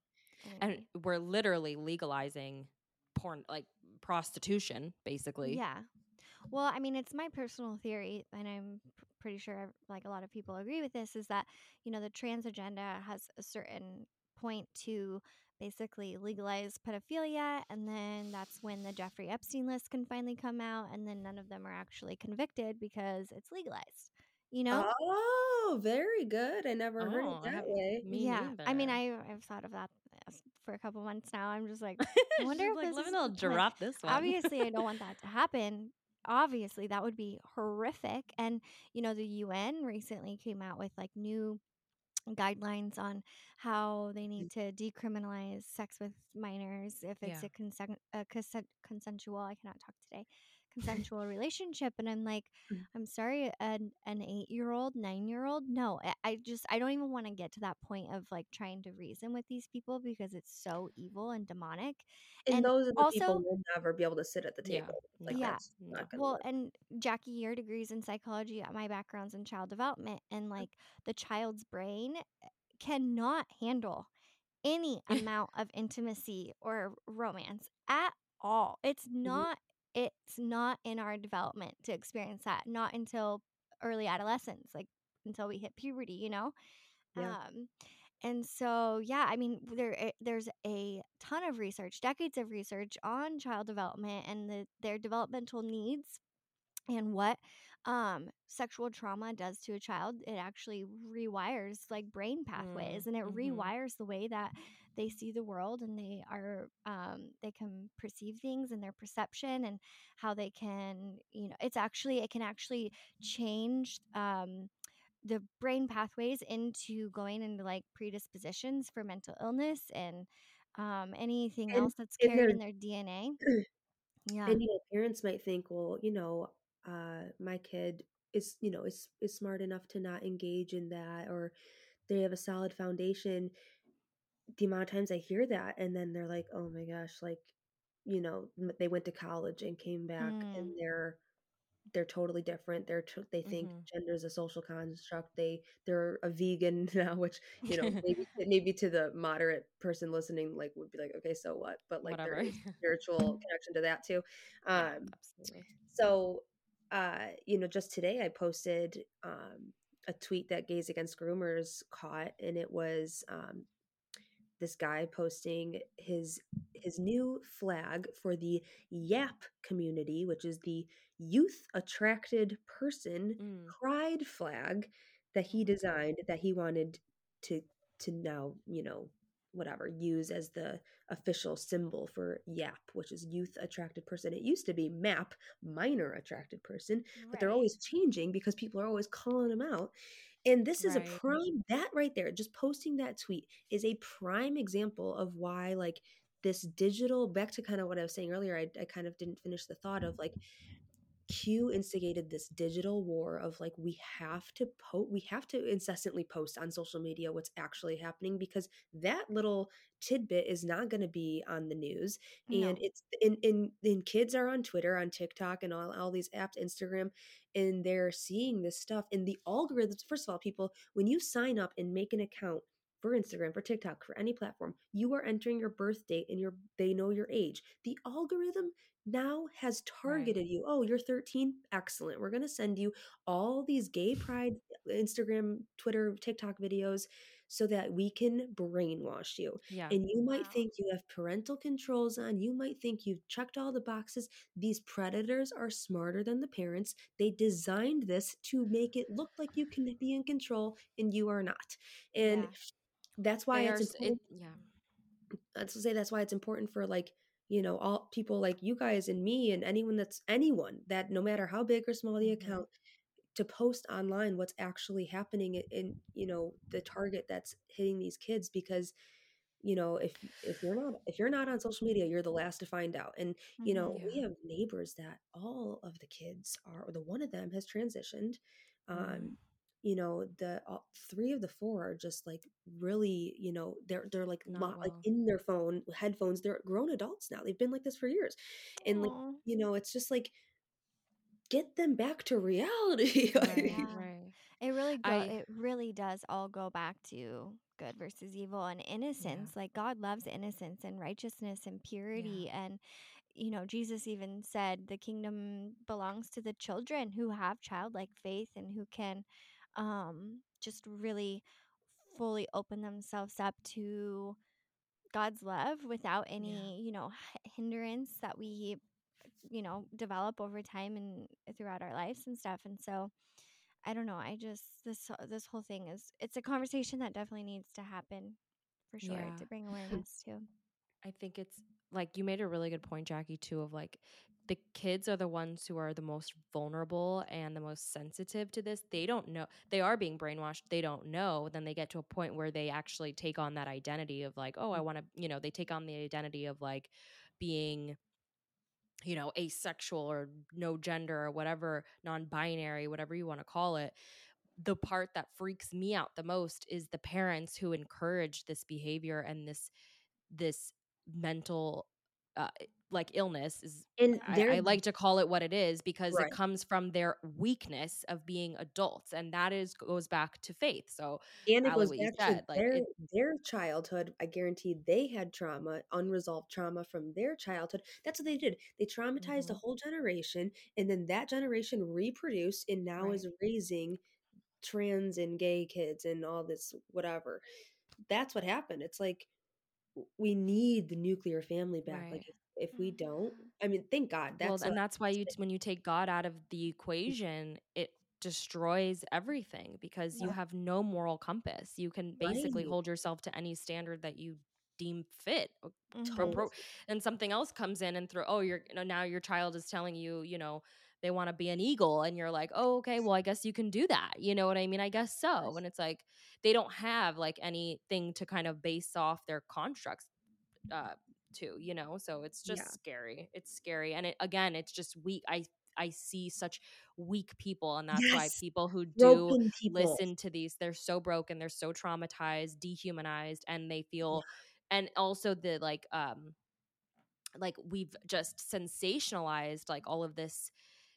and we're literally legalizing porn like prostitution basically Yeah. Well, I mean, it's my personal theory, and I'm pr- pretty sure like a lot of people agree with this. Is that you know the trans agenda has a certain point to basically legalize pedophilia, and then that's when the Jeffrey Epstein list can finally come out, and then none of them are actually convicted because it's legalized. You know? Oh, very good. I never heard Oh, it that haven't- way. me yeah. I mean. I I've thought of that uh, for a couple months now. I'm just like, I wonder if like this let me is know like, drop this one obviously i don't want that to happen obviously that would be horrific and you know the un recently came out with like new guidelines on how they mm. need to decriminalize sex with minors if it's Yeah. a, consent, a consent, consensual i cannot talk today consensual relationship and i'm like Mm. i'm sorry an, an eight year old nine year old no I, just i don't even want to get to that point of like trying to reason with these people because it's so evil and demonic And, And those are the people also- who will never be able to sit at the Yeah. table. Like Yeah. that's not gonna well work. and jackie your degrees in psychology my background's in child development and like the child's brain eh, cannot handle any amount of intimacy or romance at all it's not it's not in our development to experience that not until early adolescence like until we hit puberty you know Yeah. um and so yeah i mean there eh, there's a ton of research decades of research on child development and the, their developmental needs and what um sexual trauma does to a child it actually rewires like brain pathways Mm, and it mhm. rewires the way that they see the world and they are um they can perceive things and their perception and how they can you know it's actually it can actually change um the brain pathways into going into like predispositions for mental illness and um anything And else that's carried in their DNA yeah And you know, parents might think, well, you know, uh, my kid is, you know, is is smart enough to not engage in that, or they have a solid foundation. The amount of times I hear that, and then they're like, oh my gosh, like, you know, they went to college and came back, and Mm. they're they're totally different. They're t- they think Mhm. gender is a social construct. They they're a vegan now, which you know maybe maybe to the moderate person listening, like would be like, okay, so what? But like there is spiritual connection to that too. Um, absolutely. so, uh, you know, just today I posted um, a tweet that Gays Against Groomers caught, and it was um, this guy posting his his new flag for the YAP community, which is the Youth Attracted Person Mm. Pride flag that he Mhm. designed that he wanted to to now you know whatever use as the official symbol for YAP, which is Youth Attracted Person. It used to be MAP, Minor Attracted Person, but they're always changing because people are always calling them out. And this is a prime that right there, just posting that tweet is a prime example of why like this digital back to kind of what I was saying earlier, I, I kind of didn't finish the thought of like Q instigated this digital war of like we have to post we have to incessantly post on social media what's actually happening because that little tidbit is not going to be on the news No. and it's in in in kids are on Twitter on TikTok and all, all these apps Instagram and they're seeing this stuff and the algorithms first of all people when you sign up and make an account for Instagram, for TikTok, for any platform, you are entering your birth date and your they know your age. The algorithm now has targeted you. Oh, you're 13? Excellent. We're going to send you all these gay pride uh, Instagram, Twitter, TikTok videos so that we can brainwash you. Yeah. And you might Wow. think you have parental controls on. You might think you've checked all the boxes. These predators are smarter than the parents. They designed this to make it look like you can be in control and you are not. And Yeah. That's why it's important it, yeah. let's say that's why it's important for like you know all people like you guys and me and anyone that's anyone that no matter how big or small the Mhm. account to post online what's actually happening in, in you know the target that's hitting these kids because you know if if you're not if you're not on social media you're the last to find out and you know Mhm. we have neighbors that all of the kids are or the one of them has transitioned um Mm. You know the all, three of the four are just like really you know they're they're like Not lo- like in their phone headphones they're grown adults now they've been like this for years and like you know it's just like get them back to reality Right. Yeah. Right. It really go I- it really does all go back to good versus evil and innocence. Like God loves innocence and righteousness and purity and you know, Jesus even said the kingdom belongs to the children who have childlike faith and who can um just really fully open themselves up to God's love without any, you know, hindrance that we you know, develop over time and throughout our lives and stuff. And so I don't know. I just this this whole thing is it's a conversation that definitely needs to happen for sure Yeah. to bring awareness to. I think it's like you made a really good point, Jackie, too, of like the kids are the ones who are the most vulnerable and the most sensitive to this. They don't know. They are being brainwashed. They don't know. Then they get to a point where they actually take on that identity of like, oh, I want to, you know, they take on the identity of like being you know, asexual or no gender or whatever, non binary, whatever you want to call it. The part that freaks me out the most is the parents who encourage this behavior and this, this mental, uh, like illness is And I, I like to call it what it is because Right. it comes from their weakness of being adults and that is goes back to faith so and it goes back to like, their it- their childhood. I guarantee they had trauma, unresolved trauma from their childhood. That's what they did. They traumatized a Mhm. whole generation, and then that generation reproduced and now is raising trans and gay kids and all this whatever. That's what happened. It's like we need the nuclear family back. Right. Like if, if we don't, Mhm. I mean, thank God. That's well and that's why you when you take god out of the equation it destroys everything because you have no moral compass you can basically Right. hold yourself to any standard that you deem fit pro- and something else comes in and throw oh you're you know, now your child is telling you you know they want to be an eagle and you're like oh okay well i guess you can do that you know what i mean i guess so and it's like they don't have like anything to kind of base off their constructs uh to you know so it's just Yeah. scary it's scary and it again it's just weak i i see such weak people and that's why people who do people. listen to these they're so broken they're so traumatized dehumanized and they feel and also the like um like we've just sensationalized like all of this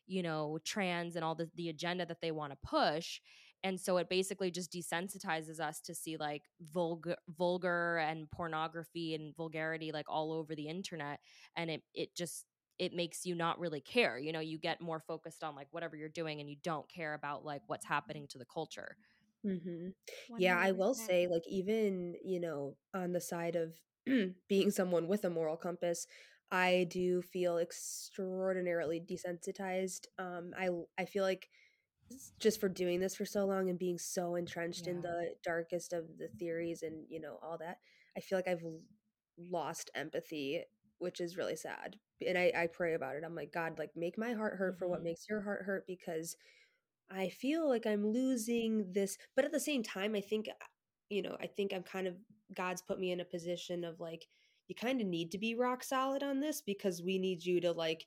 you know trans and all the, the agenda that they want to push and so it basically just desensitizes us to see like vulgar vulgar and pornography and vulgarity like all over the internet and it it just it makes you not really care you know you get more focused on like whatever you're doing and you don't care about like what's happening to the culture hmm Yeah, I will say, like, even, you know, on the side of being someone with a moral compass, I do feel extraordinarily desensitized. Um, i i feel like just for doing this for so long and being so entrenched in the darkest of the theories and, you know, all that, I feel like I've lost empathy, which is really sad. And I, I pray about it. I'm like, God, like, make my heart hurt for what Mhm. makes your heart hurt because I feel like I'm losing this, but at the same time, I think, uh, you know, I think I'm kind of, God's put me in a position of like, you kind of need to be rock solid on this because we need you to like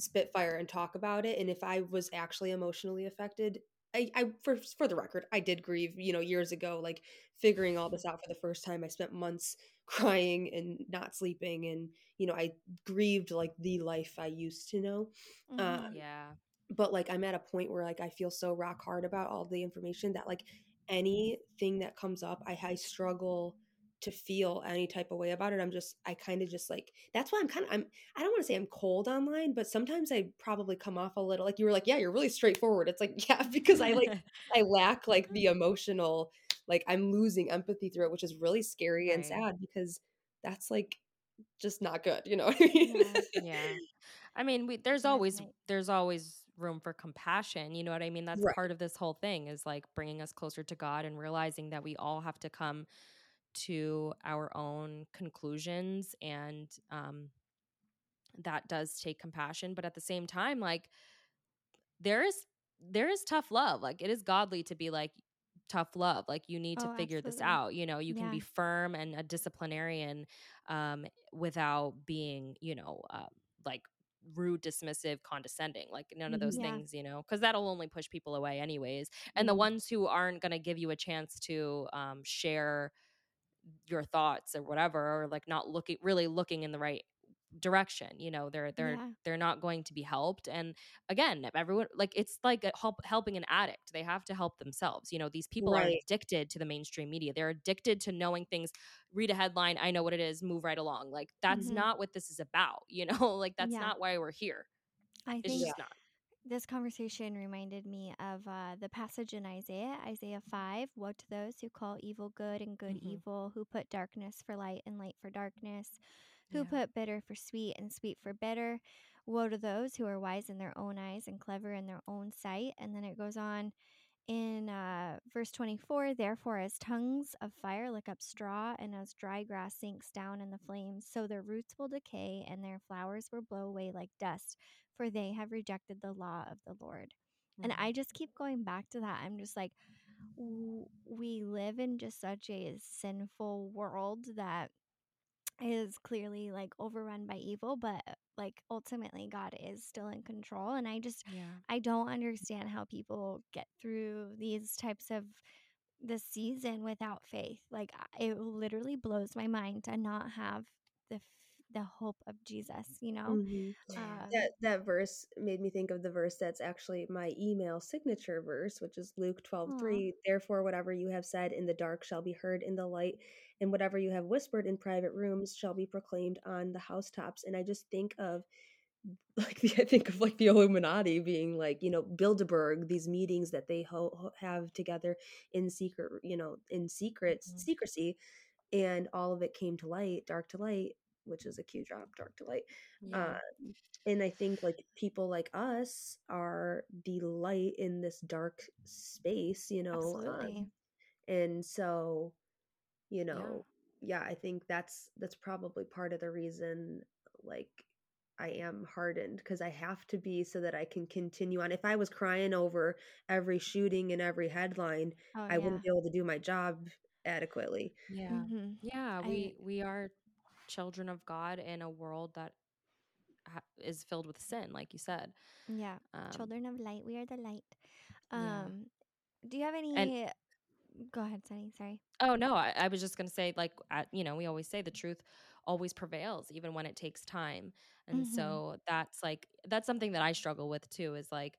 s- spit fire and talk about it. And if I was actually emotionally affected, I, I for for the record, I did grieve, you know, years ago, like figuring all this out for the first time. I spent months crying and not sleeping, and you know, I grieved like the life I used to know. Mhm. Um, yeah but like I'm at a point where like I feel so rock hard about all the information that like anything that comes up, I, I struggle to feel any type of way about it. I'm just I kind of just like that's why I'm kind of I'm I don't want to say I'm cold online, but sometimes I probably come off a little like you were like, yeah, you're really straightforward. It's like, yeah, because I like I lack like mm-hmm. the emotional like I'm losing empathy through it, which is really scary and sad because that's like just not good, you know what I mean? Yeah. yeah i mean we, there's always there's always room for compassion you know what i mean that's Right. part of this whole thing is like bringing us closer to god and realizing that we all have to come to our own conclusions and um that does take compassion but at the same time like there is there is tough love like it is godly to be like tough love like you need to Oh, figure this out you know you can be firm and a disciplinarian um without being you know uh, like rude dismissive condescending like none of those. Yeah. things you know because that'll only push people away anyways and the Mhm. ones who aren't going to give you a chance to um share your thoughts or whatever or like not looking really looking in the right direction you know they're they're Yeah. they're not going to be helped and again everyone like it's like help helping an addict they have to help themselves you know these people are addicted to the mainstream media they're addicted to knowing things read a headline i know what it is move right along like that's Mhm. not what this is about you know like that's Yeah. not why we're here I it's think just not this conversation reminded me of uh, the passage in Isaiah, Isaiah 5. Woe to those who call evil good and good Mhm. evil, who put darkness for light and light for darkness, who Yeah. put bitter for sweet and sweet for bitter. Woe to those who are wise in their own eyes and clever in their own sight. And then it goes on in uh, verse 24, therefore, as tongues of fire lick up straw, and as dry grass sinks down in the flames, so their roots will decay, and their flowers will blow away like dust, for they have rejected the law of the Lord. And. I just keep going back to that. I'm just like, w- we live in just such a sinful world that is clearly like overrun by evil, but uh, like ultimately God is still in control. And I just, yeah. I don't understand how people get through these types of the season without faith. Like it literally blows my mind to not have the the hope of Jesus. You know, Mhm. um, That that verse made me think of the verse that's actually my email signature verse, which is Luke twelve Aw. three. Therefore, whatever you have said in the dark shall be heard in the light, and whatever you have whispered in private rooms shall be proclaimed on the housetops. And I just think of like the, I think of like the Illuminati being like you know Bilderberg, these meetings that they ho- have together in secret, you know, in secret Mhm. secrecy, and all of it came to light, dark to light, which is a a Q drop, dark to light. Yeah. Um, and I think like people like us are the light in this dark space, you know. absolutely. Um, and so, you know, yeah, I think that's that's probably part of the reason like I am hardened because I have to be so that I can continue on. If I was crying over every shooting and every headline, Oh I yeah. wouldn't be able to do my job adequately. yeah. hmm Yeah, I- we we are children of God in a world that ha- is filled with sin, like you said. Yeah. Um, Children of light, we are the light. Yeah. Um, do you have any? Go ahead, Sunny. Sorry. Oh no, I, I was just gonna say, like, at, you know, we always say the truth always prevails, even when it takes time. And Mhm. so that's like that's something that I struggle with too. Is like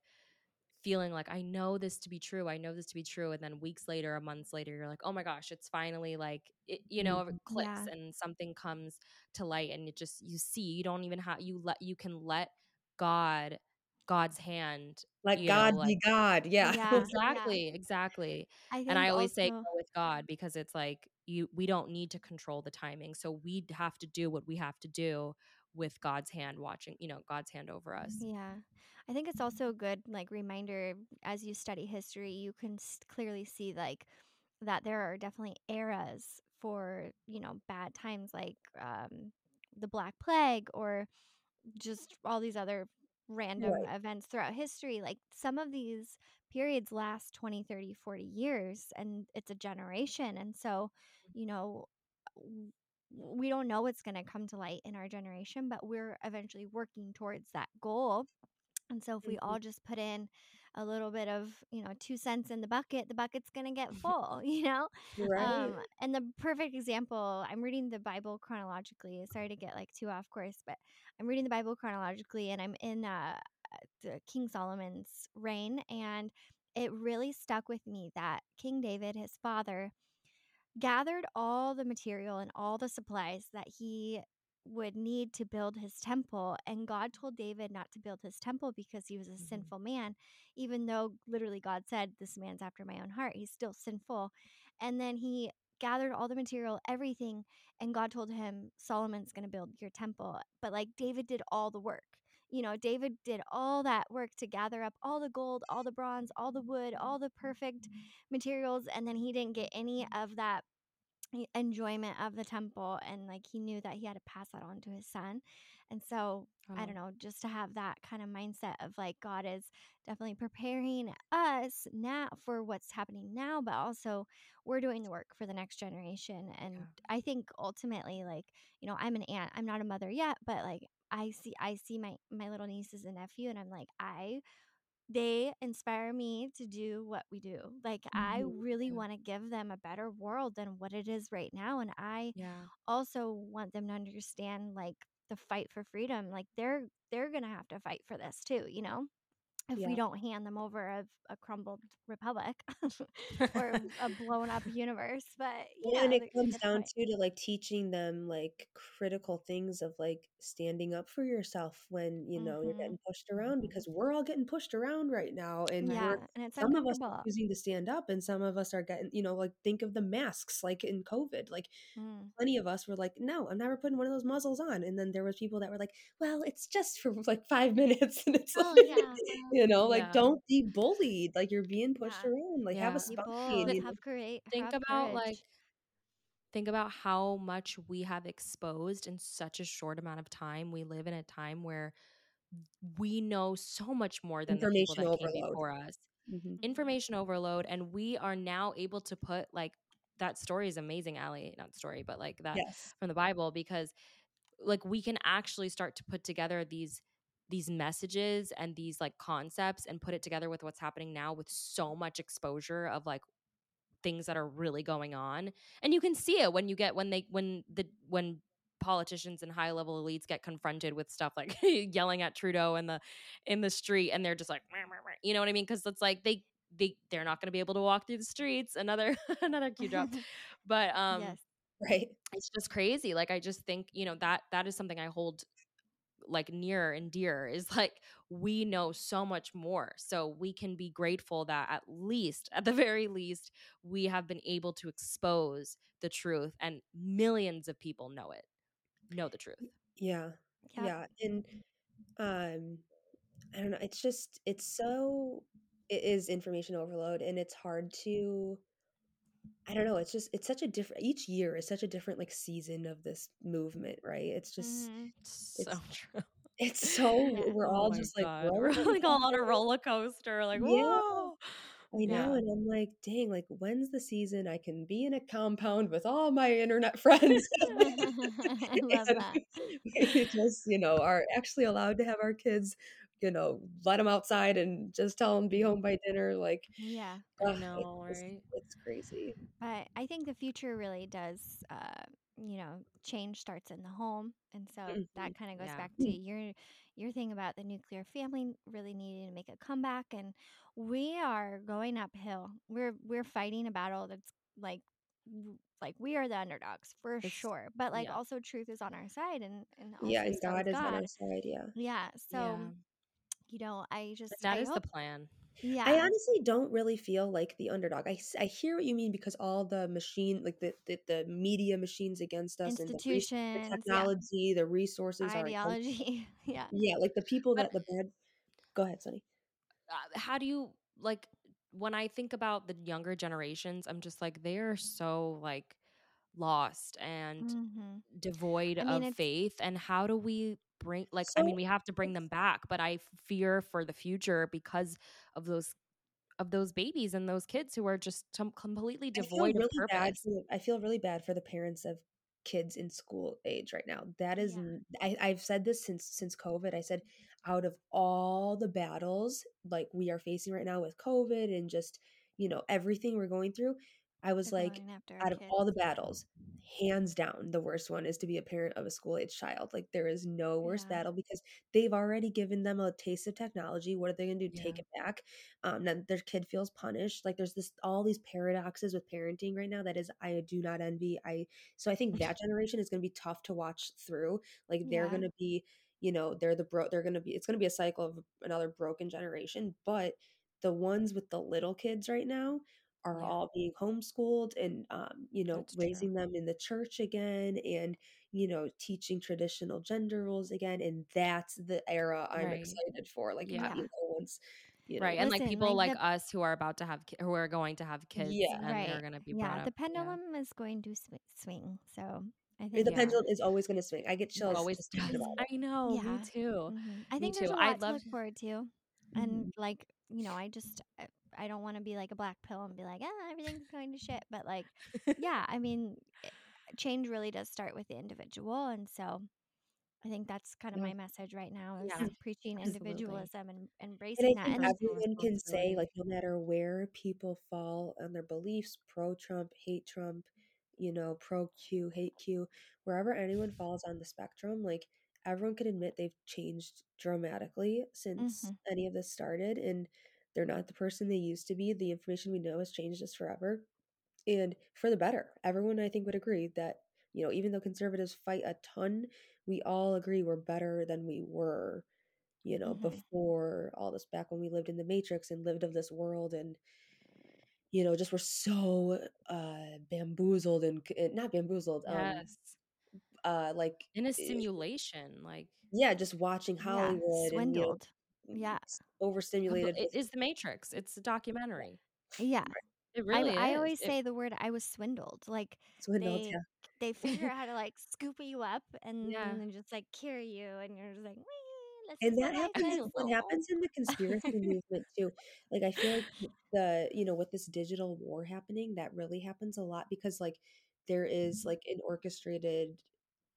feeling like I know this to be true, I know this to be true, and then weeks later, or months later, you're like, oh my gosh, it's finally like it, you know, mm, it clicks Yeah. and something comes to light, and it just you see, you don't even have you let you can let God, God's hand Like You know, God like- be God. Yeah. Yeah. exactly exactly I and i always say go with god because it's like you we don't need to control the timing so we have to do what we have to do with god's hand watching you know god's hand over us Yeah. I think it's also a good like reminder as you study history, you can s- clearly see like that there are definitely eras for, you know, bad times like um the Black Plague or just all these other random Right. events throughout history. Like some of these periods last 20, 30, 40 years and it's a generation. And so, you know, we don't know what's going to come to light in our generation, but we're eventually working towards that goal. And so if we all just put in a little bit of, you know, two cents in the bucket, the bucket's going to get full, you know? Right. Um, and the perfect example, I'm reading the Bible chronologically. Sorry to get like too off course, but I'm reading the Bible chronologically and I'm in uh, the King Solomon's reign. And it really stuck with me that King David, his father, gathered all the material and all the supplies that he would need to build his temple. And God told David not to build his temple because he was a Mhm. sinful man, even though literally God said, This man's after my own heart. He's still sinful. And then he gathered all the material, everything, and God told him, Solomon's going to build your temple. But like David did all the work. You know, David did all that work to gather up all the gold, all the bronze, all the wood, all the perfect materials. And then he didn't get any of that enjoyment of the temple. And like he knew that he had to pass that on to his son. And so I Oh, don't know, just to have that kind of mindset of like God is definitely preparing us now for what's happening now, but also we're doing the work for the next generation. And Yeah. I think ultimately, like, you know, I'm an aunt, I'm not a mother yet, but like I see I see my my little nieces and nephew and I'm like, I they inspire me to do what we do. Like I Mhm. really Yeah. want to give them a better world than what it is right now. And I yeah also want them to understand like the fight for freedom like they're they're gonna have to fight for this too you know if Yeah. we don't hand them over a, a crumbled republic or a blown up universe but Well, yeah and it comes down point. to to like teaching them like critical things of like standing up for yourself when you know you're Mhm. getting pushed around Mhm. because we're all getting pushed around right now and yeah and it's some of us are choosing to stand up and some of us are getting you know like think of the masks like in covid like Mm. plenty of us were like no i'm never putting one of those muzzles on and then there was people that were like well it's just for like five minutes and it's oh like yeah you You know, like Yeah. don't be bullied. Like you're being pushed Yeah. around. Like have a spine. bold. know? Have courage. think have about like think about how much we have exposed in such a short amount of time. We live in a time where we know so much more than the people Information that came overload. before us. Mhm. Information overload, and we are now able to put like that story is amazing, Allie. Not story, but like that Yes. from the Bible because like we can actually start to put together these these messages and these like concepts and put it together with what's happening now with so much exposure of like things that are really going on and you can see it when you get when they when the when politicians and high level elites get confronted with stuff like yelling at Trudeau in the in the street and they're just like "Meh, meh, meh," you know what I mean because it's like they they they're not going to be able to walk through the streets another another Q drop but um yes. Right. it's just crazy like i just think you know that that is something i hold like near and dear is like we know so much more so we can be grateful that at least at the very least we have been able to expose the truth and millions of people know it know the truth Yeah. Yep. Yeah. And um I don't know, it's just it's so it is information overload and it's hard to I don't know, it's just it's such a different each year is such a different like season of this movement, right? It's just Mhm. so It's- true it's so we're Oh all just like God. where we're like all on a roller coaster like Yeah. whoa I know, Yeah. and I'm like, dang, like when's the season I can be in a compound with all my internet friends? I love that. we just, you know, are actually allowed to have our kids, you know, let them outside and just tell them be home by dinner. Like, Yeah. i know it's, right it's crazy. But I think the future really does, uh, you know, change starts in the home, and so Mhm. that kind of goes Yeah. back to your your thing about the nuclear family really needing to make a comeback, and we are going uphill. We're we're fighting a battle that's like like we are the underdogs for It's- sure, but like yeah. also truth is on our side, and and also Yeah, and so God is is on our side. Yeah. Yeah, so you know, I just that I is hope, the plan yeah, I honestly don't really feel like the underdog. I, I hear what you mean because all the machine, like the, the, the media machines against us and the, the institutions, yeah, technology, the resources are against ideology, yeah. Yeah, like the people But- that the bad. Go ahead, Sunny. uh, how do you like when I think about the younger generations, I'm just like they are so like lost and hmm devoid I mean, of faith and how do we bring like I mean we have to bring them back, but I fear for the future because of those of those babies and those kids who are just tom- completely I feel devoid really of bad. purpose. For, I feel really bad for the parents of kids in school age right now. That is, Yeah. I, I've said this since since COVID. I said out of all the battles like we are facing right now with COVID and just you know everything we're going through, I was They're like, going after our out of kids. all the battles, hands down, the worst one is to be a parent of a school age child. Like there is no worse Yeah. battle because they've already given them a taste of technology. What are they going to do? Take it back? Um, then their kid feels punished. Like there's this all these paradoxes with parenting right now that is I do not envy. I so I think that generation is going to be tough to watch through. Like they're Yeah. going to be, you know, they're the bro. They're going to be. It's going to be a cycle of another broken generation. But the ones with the little kids right now are Yeah. all being homeschooled and um, you know That's true. raising them in the church again and you know teaching traditional gender roles again and that's the era i'm Right. excited for like Yeah. once you know Right. And like people like like, the- us who are about to have ki- who are going to have kids Yeah. and they're Right. going to be yeah, up. the pendulum is going to swi- swing. So I the think Yeah. pendulum is always going to swing i get It chills always just thinking does. about it I know. Yeah. Me too. Mhm. I Me think there's too. a I'd lot to love look to- forward to, and like you know, I just I, don't want to be like a black pill and be like, ah, everything's going to shit. But like, yeah, I mean, change really does start with the individual, and so I think that's kind of Yeah. my message right now is Yeah, preaching absolutely. individualism and and embracing i that. And everyone can say like no matter where people fall on their beliefs pro trump hate trump you know pro q hate q wherever anyone falls on the spectrum like everyone can admit they've changed dramatically since Mhm. any of this started and they're not the person they used to be the information we know has changed us forever and for the better everyone i think would agree that you know even though conservatives fight a ton we all agree we're better than we were you know Mhm. before all this back when we lived in the matrix and lived of this world and you know just were so uh bamboozled and, not bamboozled um Yes. uh like In a eh, simulation, like yeah just watching yeah, hollywood and you know swindled. Mm, yeah. Uh, overstimulated. It is the Matrix. It's a documentary. Yeah. It I, really I is. always It- say the word I was swindled. Like swindled, they yeah. they figure out how to like scoop you up and Yeah. then just like carry you and you're just like, and that happens like in, this." what happens in the conspiracy movement too like i feel like the you know with this digital war happening that really happens a lot because like there is mm-hmm. like an orchestrated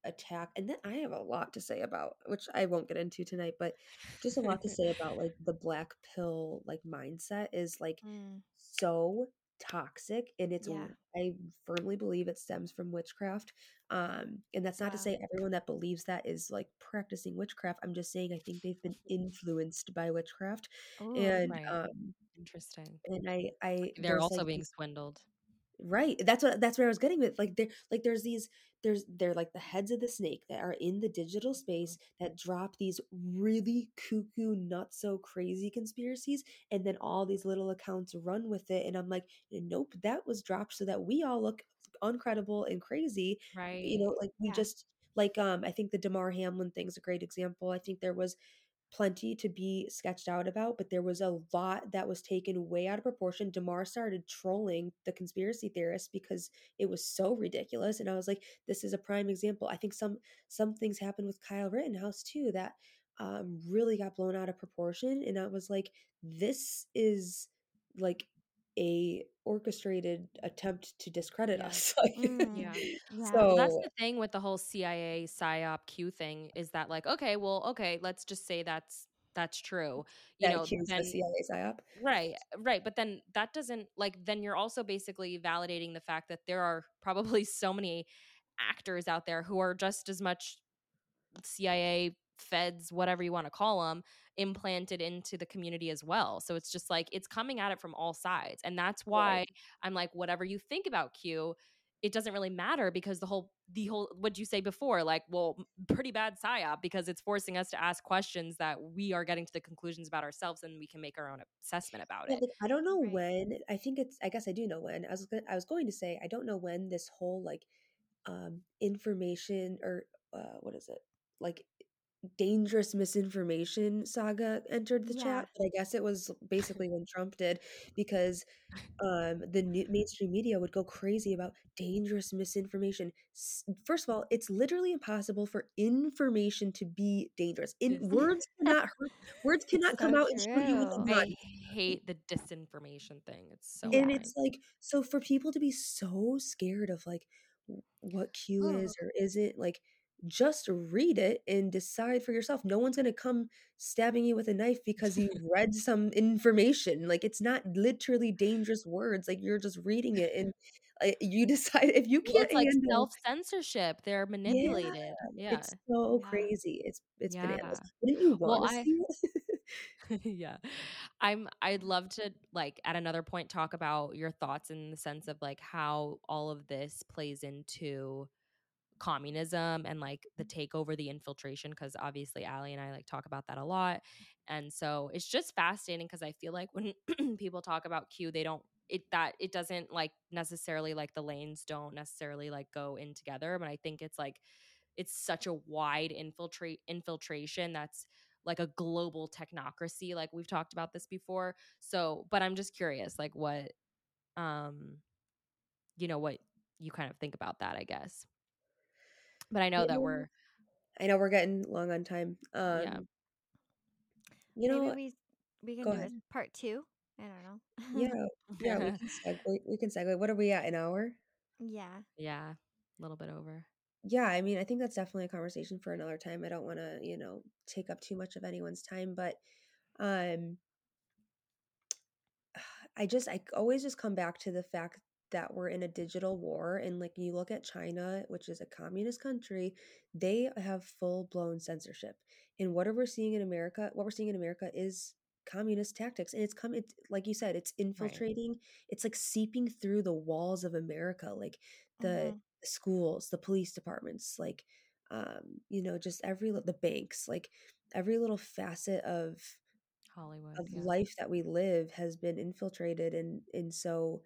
attack and then i have a lot to say about which i won't get into tonight but just a lot to say about like the black pill like mindset is like Mm, so toxic and it's Yeah. i firmly believe it stems from witchcraft um and that's not to say everyone that believes that is like practicing witchcraft i'm just saying i think they've been influenced by witchcraft ooh, and right. um Interesting. and i i They're also like, being swindled. Right that's what that's where i was getting with like there like there's these there's they're like the heads of the snake that are in the digital space that drop these really cuckoo not so crazy conspiracies and then all these little accounts run with it and i'm like nope that was dropped so that we all look uncredible and crazy Right. you know like we Yeah. just like um i think the damar hamlin thing's a great example i think there was plenty to be sketched out about but there was a lot that was taken way out of proportion. Damar started trolling the conspiracy theorists because it was so ridiculous and i was like this is a prime example. I think some some things happened with kyle rittenhouse too that um really got blown out of proportion and i was like this is like a orchestrated attempt to discredit Yeah. us like Mm, Yeah. yeah. so Well, that's the thing with the whole CIA psyop Q thing is that like, okay, well, okay, let's just say that's that's true. You that know, then the cia psyop right, right, but then that doesn't like then you're also basically validating the fact that there are probably so many actors out there who are just as much CIA feds, whatever you want to call them, implanted into the community as well. So it's just like it's coming at it from all sides. And that's why I'm like, whatever you think about Q, it doesn't really matter because the whole the whole what you say before, like, well, pretty bad psyop because it's forcing us to ask questions that we are getting to the conclusions about ourselves and we can make our own assessment about Yeah, it. I don't know Right. when. I think it's. I guess I do know when. I was. Gonna, I was going to say I don't know when this whole like, um, information or uh, what is it like, dangerous misinformation saga entered the Yeah. chat. But I guess it was basically when Trump did because, um, the new, mainstream media would go crazy about dangerous misinformation. First of all, it's literally impossible for information to be dangerous. In words cannot hurt. Words cannot come so out and shoot you the true. butt. I hate the disinformation thing. It's so and annoying. it's like so for people to be so scared of like what q Ugh. is or isn't like just read it and decide for yourself no one's going to come stabbing you with a knife because you read some information like it's not literally dangerous words like you're just reading it and uh, you decide if you can't it's like self censorship. They're manipulated. Yeah. it's so Yeah. crazy it's it's bananas Yeah. wouldn't you Well, want to I- see it yeah. I'm I'd love to like at another point talk about your thoughts in the sense of like how all of this plays into communism and like the takeover, the infiltration, because obviously Allie and I like talk about that a lot. And so it's just fascinating because I feel like when people talk about Q, they don't it that it doesn't like necessarily like the lanes don't necessarily like go in together. But I think it's like it's such a wide infiltrate infiltration that's like a global technocracy like we've talked about this before so but i'm just curious like what um you know what you kind of think about that i guess but i know You that we're i know we're getting long on time um Yeah. you know Maybe we we can Go do ahead. part two. I don't know. yeah yeah we can segue we can segue what are we at an hour yeah. yeah a little bit over yeah i mean i think that's definitely a conversation for another time i don't want to you know take up too much of anyone's time but um i just i always just come back to the fact that we're in a digital war and like you look at china which is a communist country they have full blown censorship and what are we seeing in america what we're seeing in america is communist tactics and it's coming like you said it's infiltrating it's like seeping through the walls of america like the Mhm. schools, the police departments, like um, you know, just every the banks, like every little facet of hollywood of yeah. life that we live has been infiltrated and and so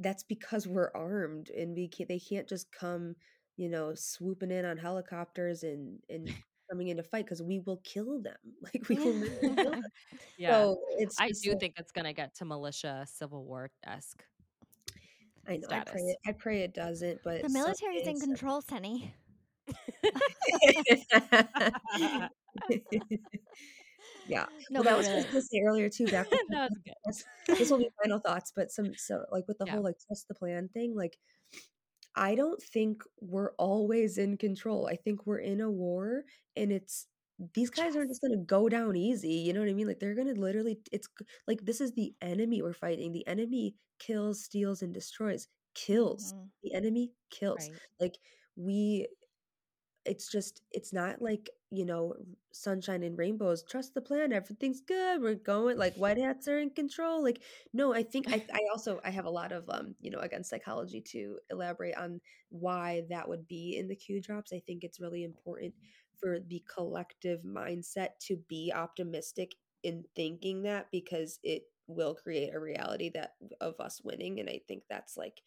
that's because we're armed and we can't they can't just come, you know, swooping in on helicopters and and coming in to fight because we will kill them. Like we will literally kill them. yeah. So it's I do like- think it's gonna get to militia civil war esque. I know. I pray it. I pray it doesn't. But the some military's in days- control, Sunny. Yeah. No, well, that was what I was gonna say earlier too. Back with that was good. this will be final thoughts, but some so like with the Yeah. whole like trust the plan thing, like I don't think we're always in control. I think we're in a war and it's these guys aren't just gonna go down easy. You know what I mean? Like they're gonna literally it's like this is the enemy we're fighting. The enemy kills, steals, and destroys. Kills. Mhm. The enemy kills. Right. Like we it's just it's not like you know sunshine and rainbows trust the plan everything's good we're going like white hats are in control like no i think i, I also i have a lot of um you know against psychology to elaborate on why that would be in the q drops i think it's really important for the collective mindset to be optimistic in thinking that because it will create a reality that of us winning and i think that's like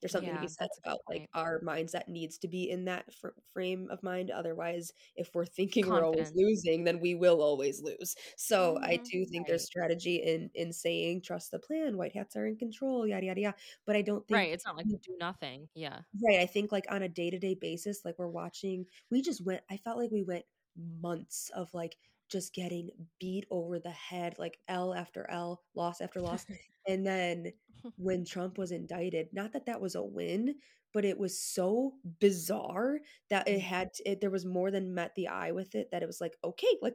there's something to be said that's a good about like our mindset needs to be in that fr- frame of mind otherwise if we're thinking we're always losing then we will always lose so i Mhm. do think there's strategy in in saying trust the plan white hats are in control yada yada yada but i don't think Right. It's not like you do nothing. Yeah. Right. I think like on a day to day basis, like we're watching, we just went, I felt like we went months of like just getting beat over the head, like L after L, loss after loss. and then when Trump was indicted, not that that was a win, but it was so bizarre that it mm. had, to, it, there was more than met the eye with it that it was like, okay, like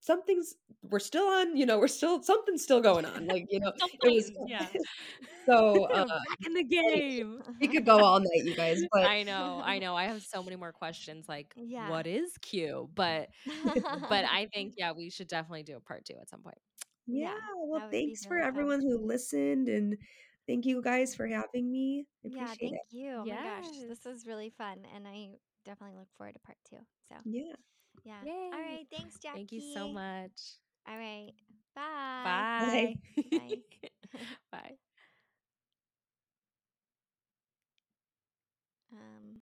something's, we're still on, you know, we're still, something's still going on. Like, you know, it was, yeah. so uh, Back in the game. we could go all night, you guys, but I know, I know. I have so many more questions. Like, Yeah. what is Q? But, but I think yeah, we should definitely do a part two at some point. Yeah, Yeah, well, that would be thanks for really fun. everyone who listened and thank you guys for having me. I yeah, thank it. you. Oh my gosh, this was really fun, and I definitely look forward to part two. So Yeah. Yeah. Yay. All right. Thanks, Jackie. Thank you so much. All right. Bye. Bye. Bye. Bye. Bye.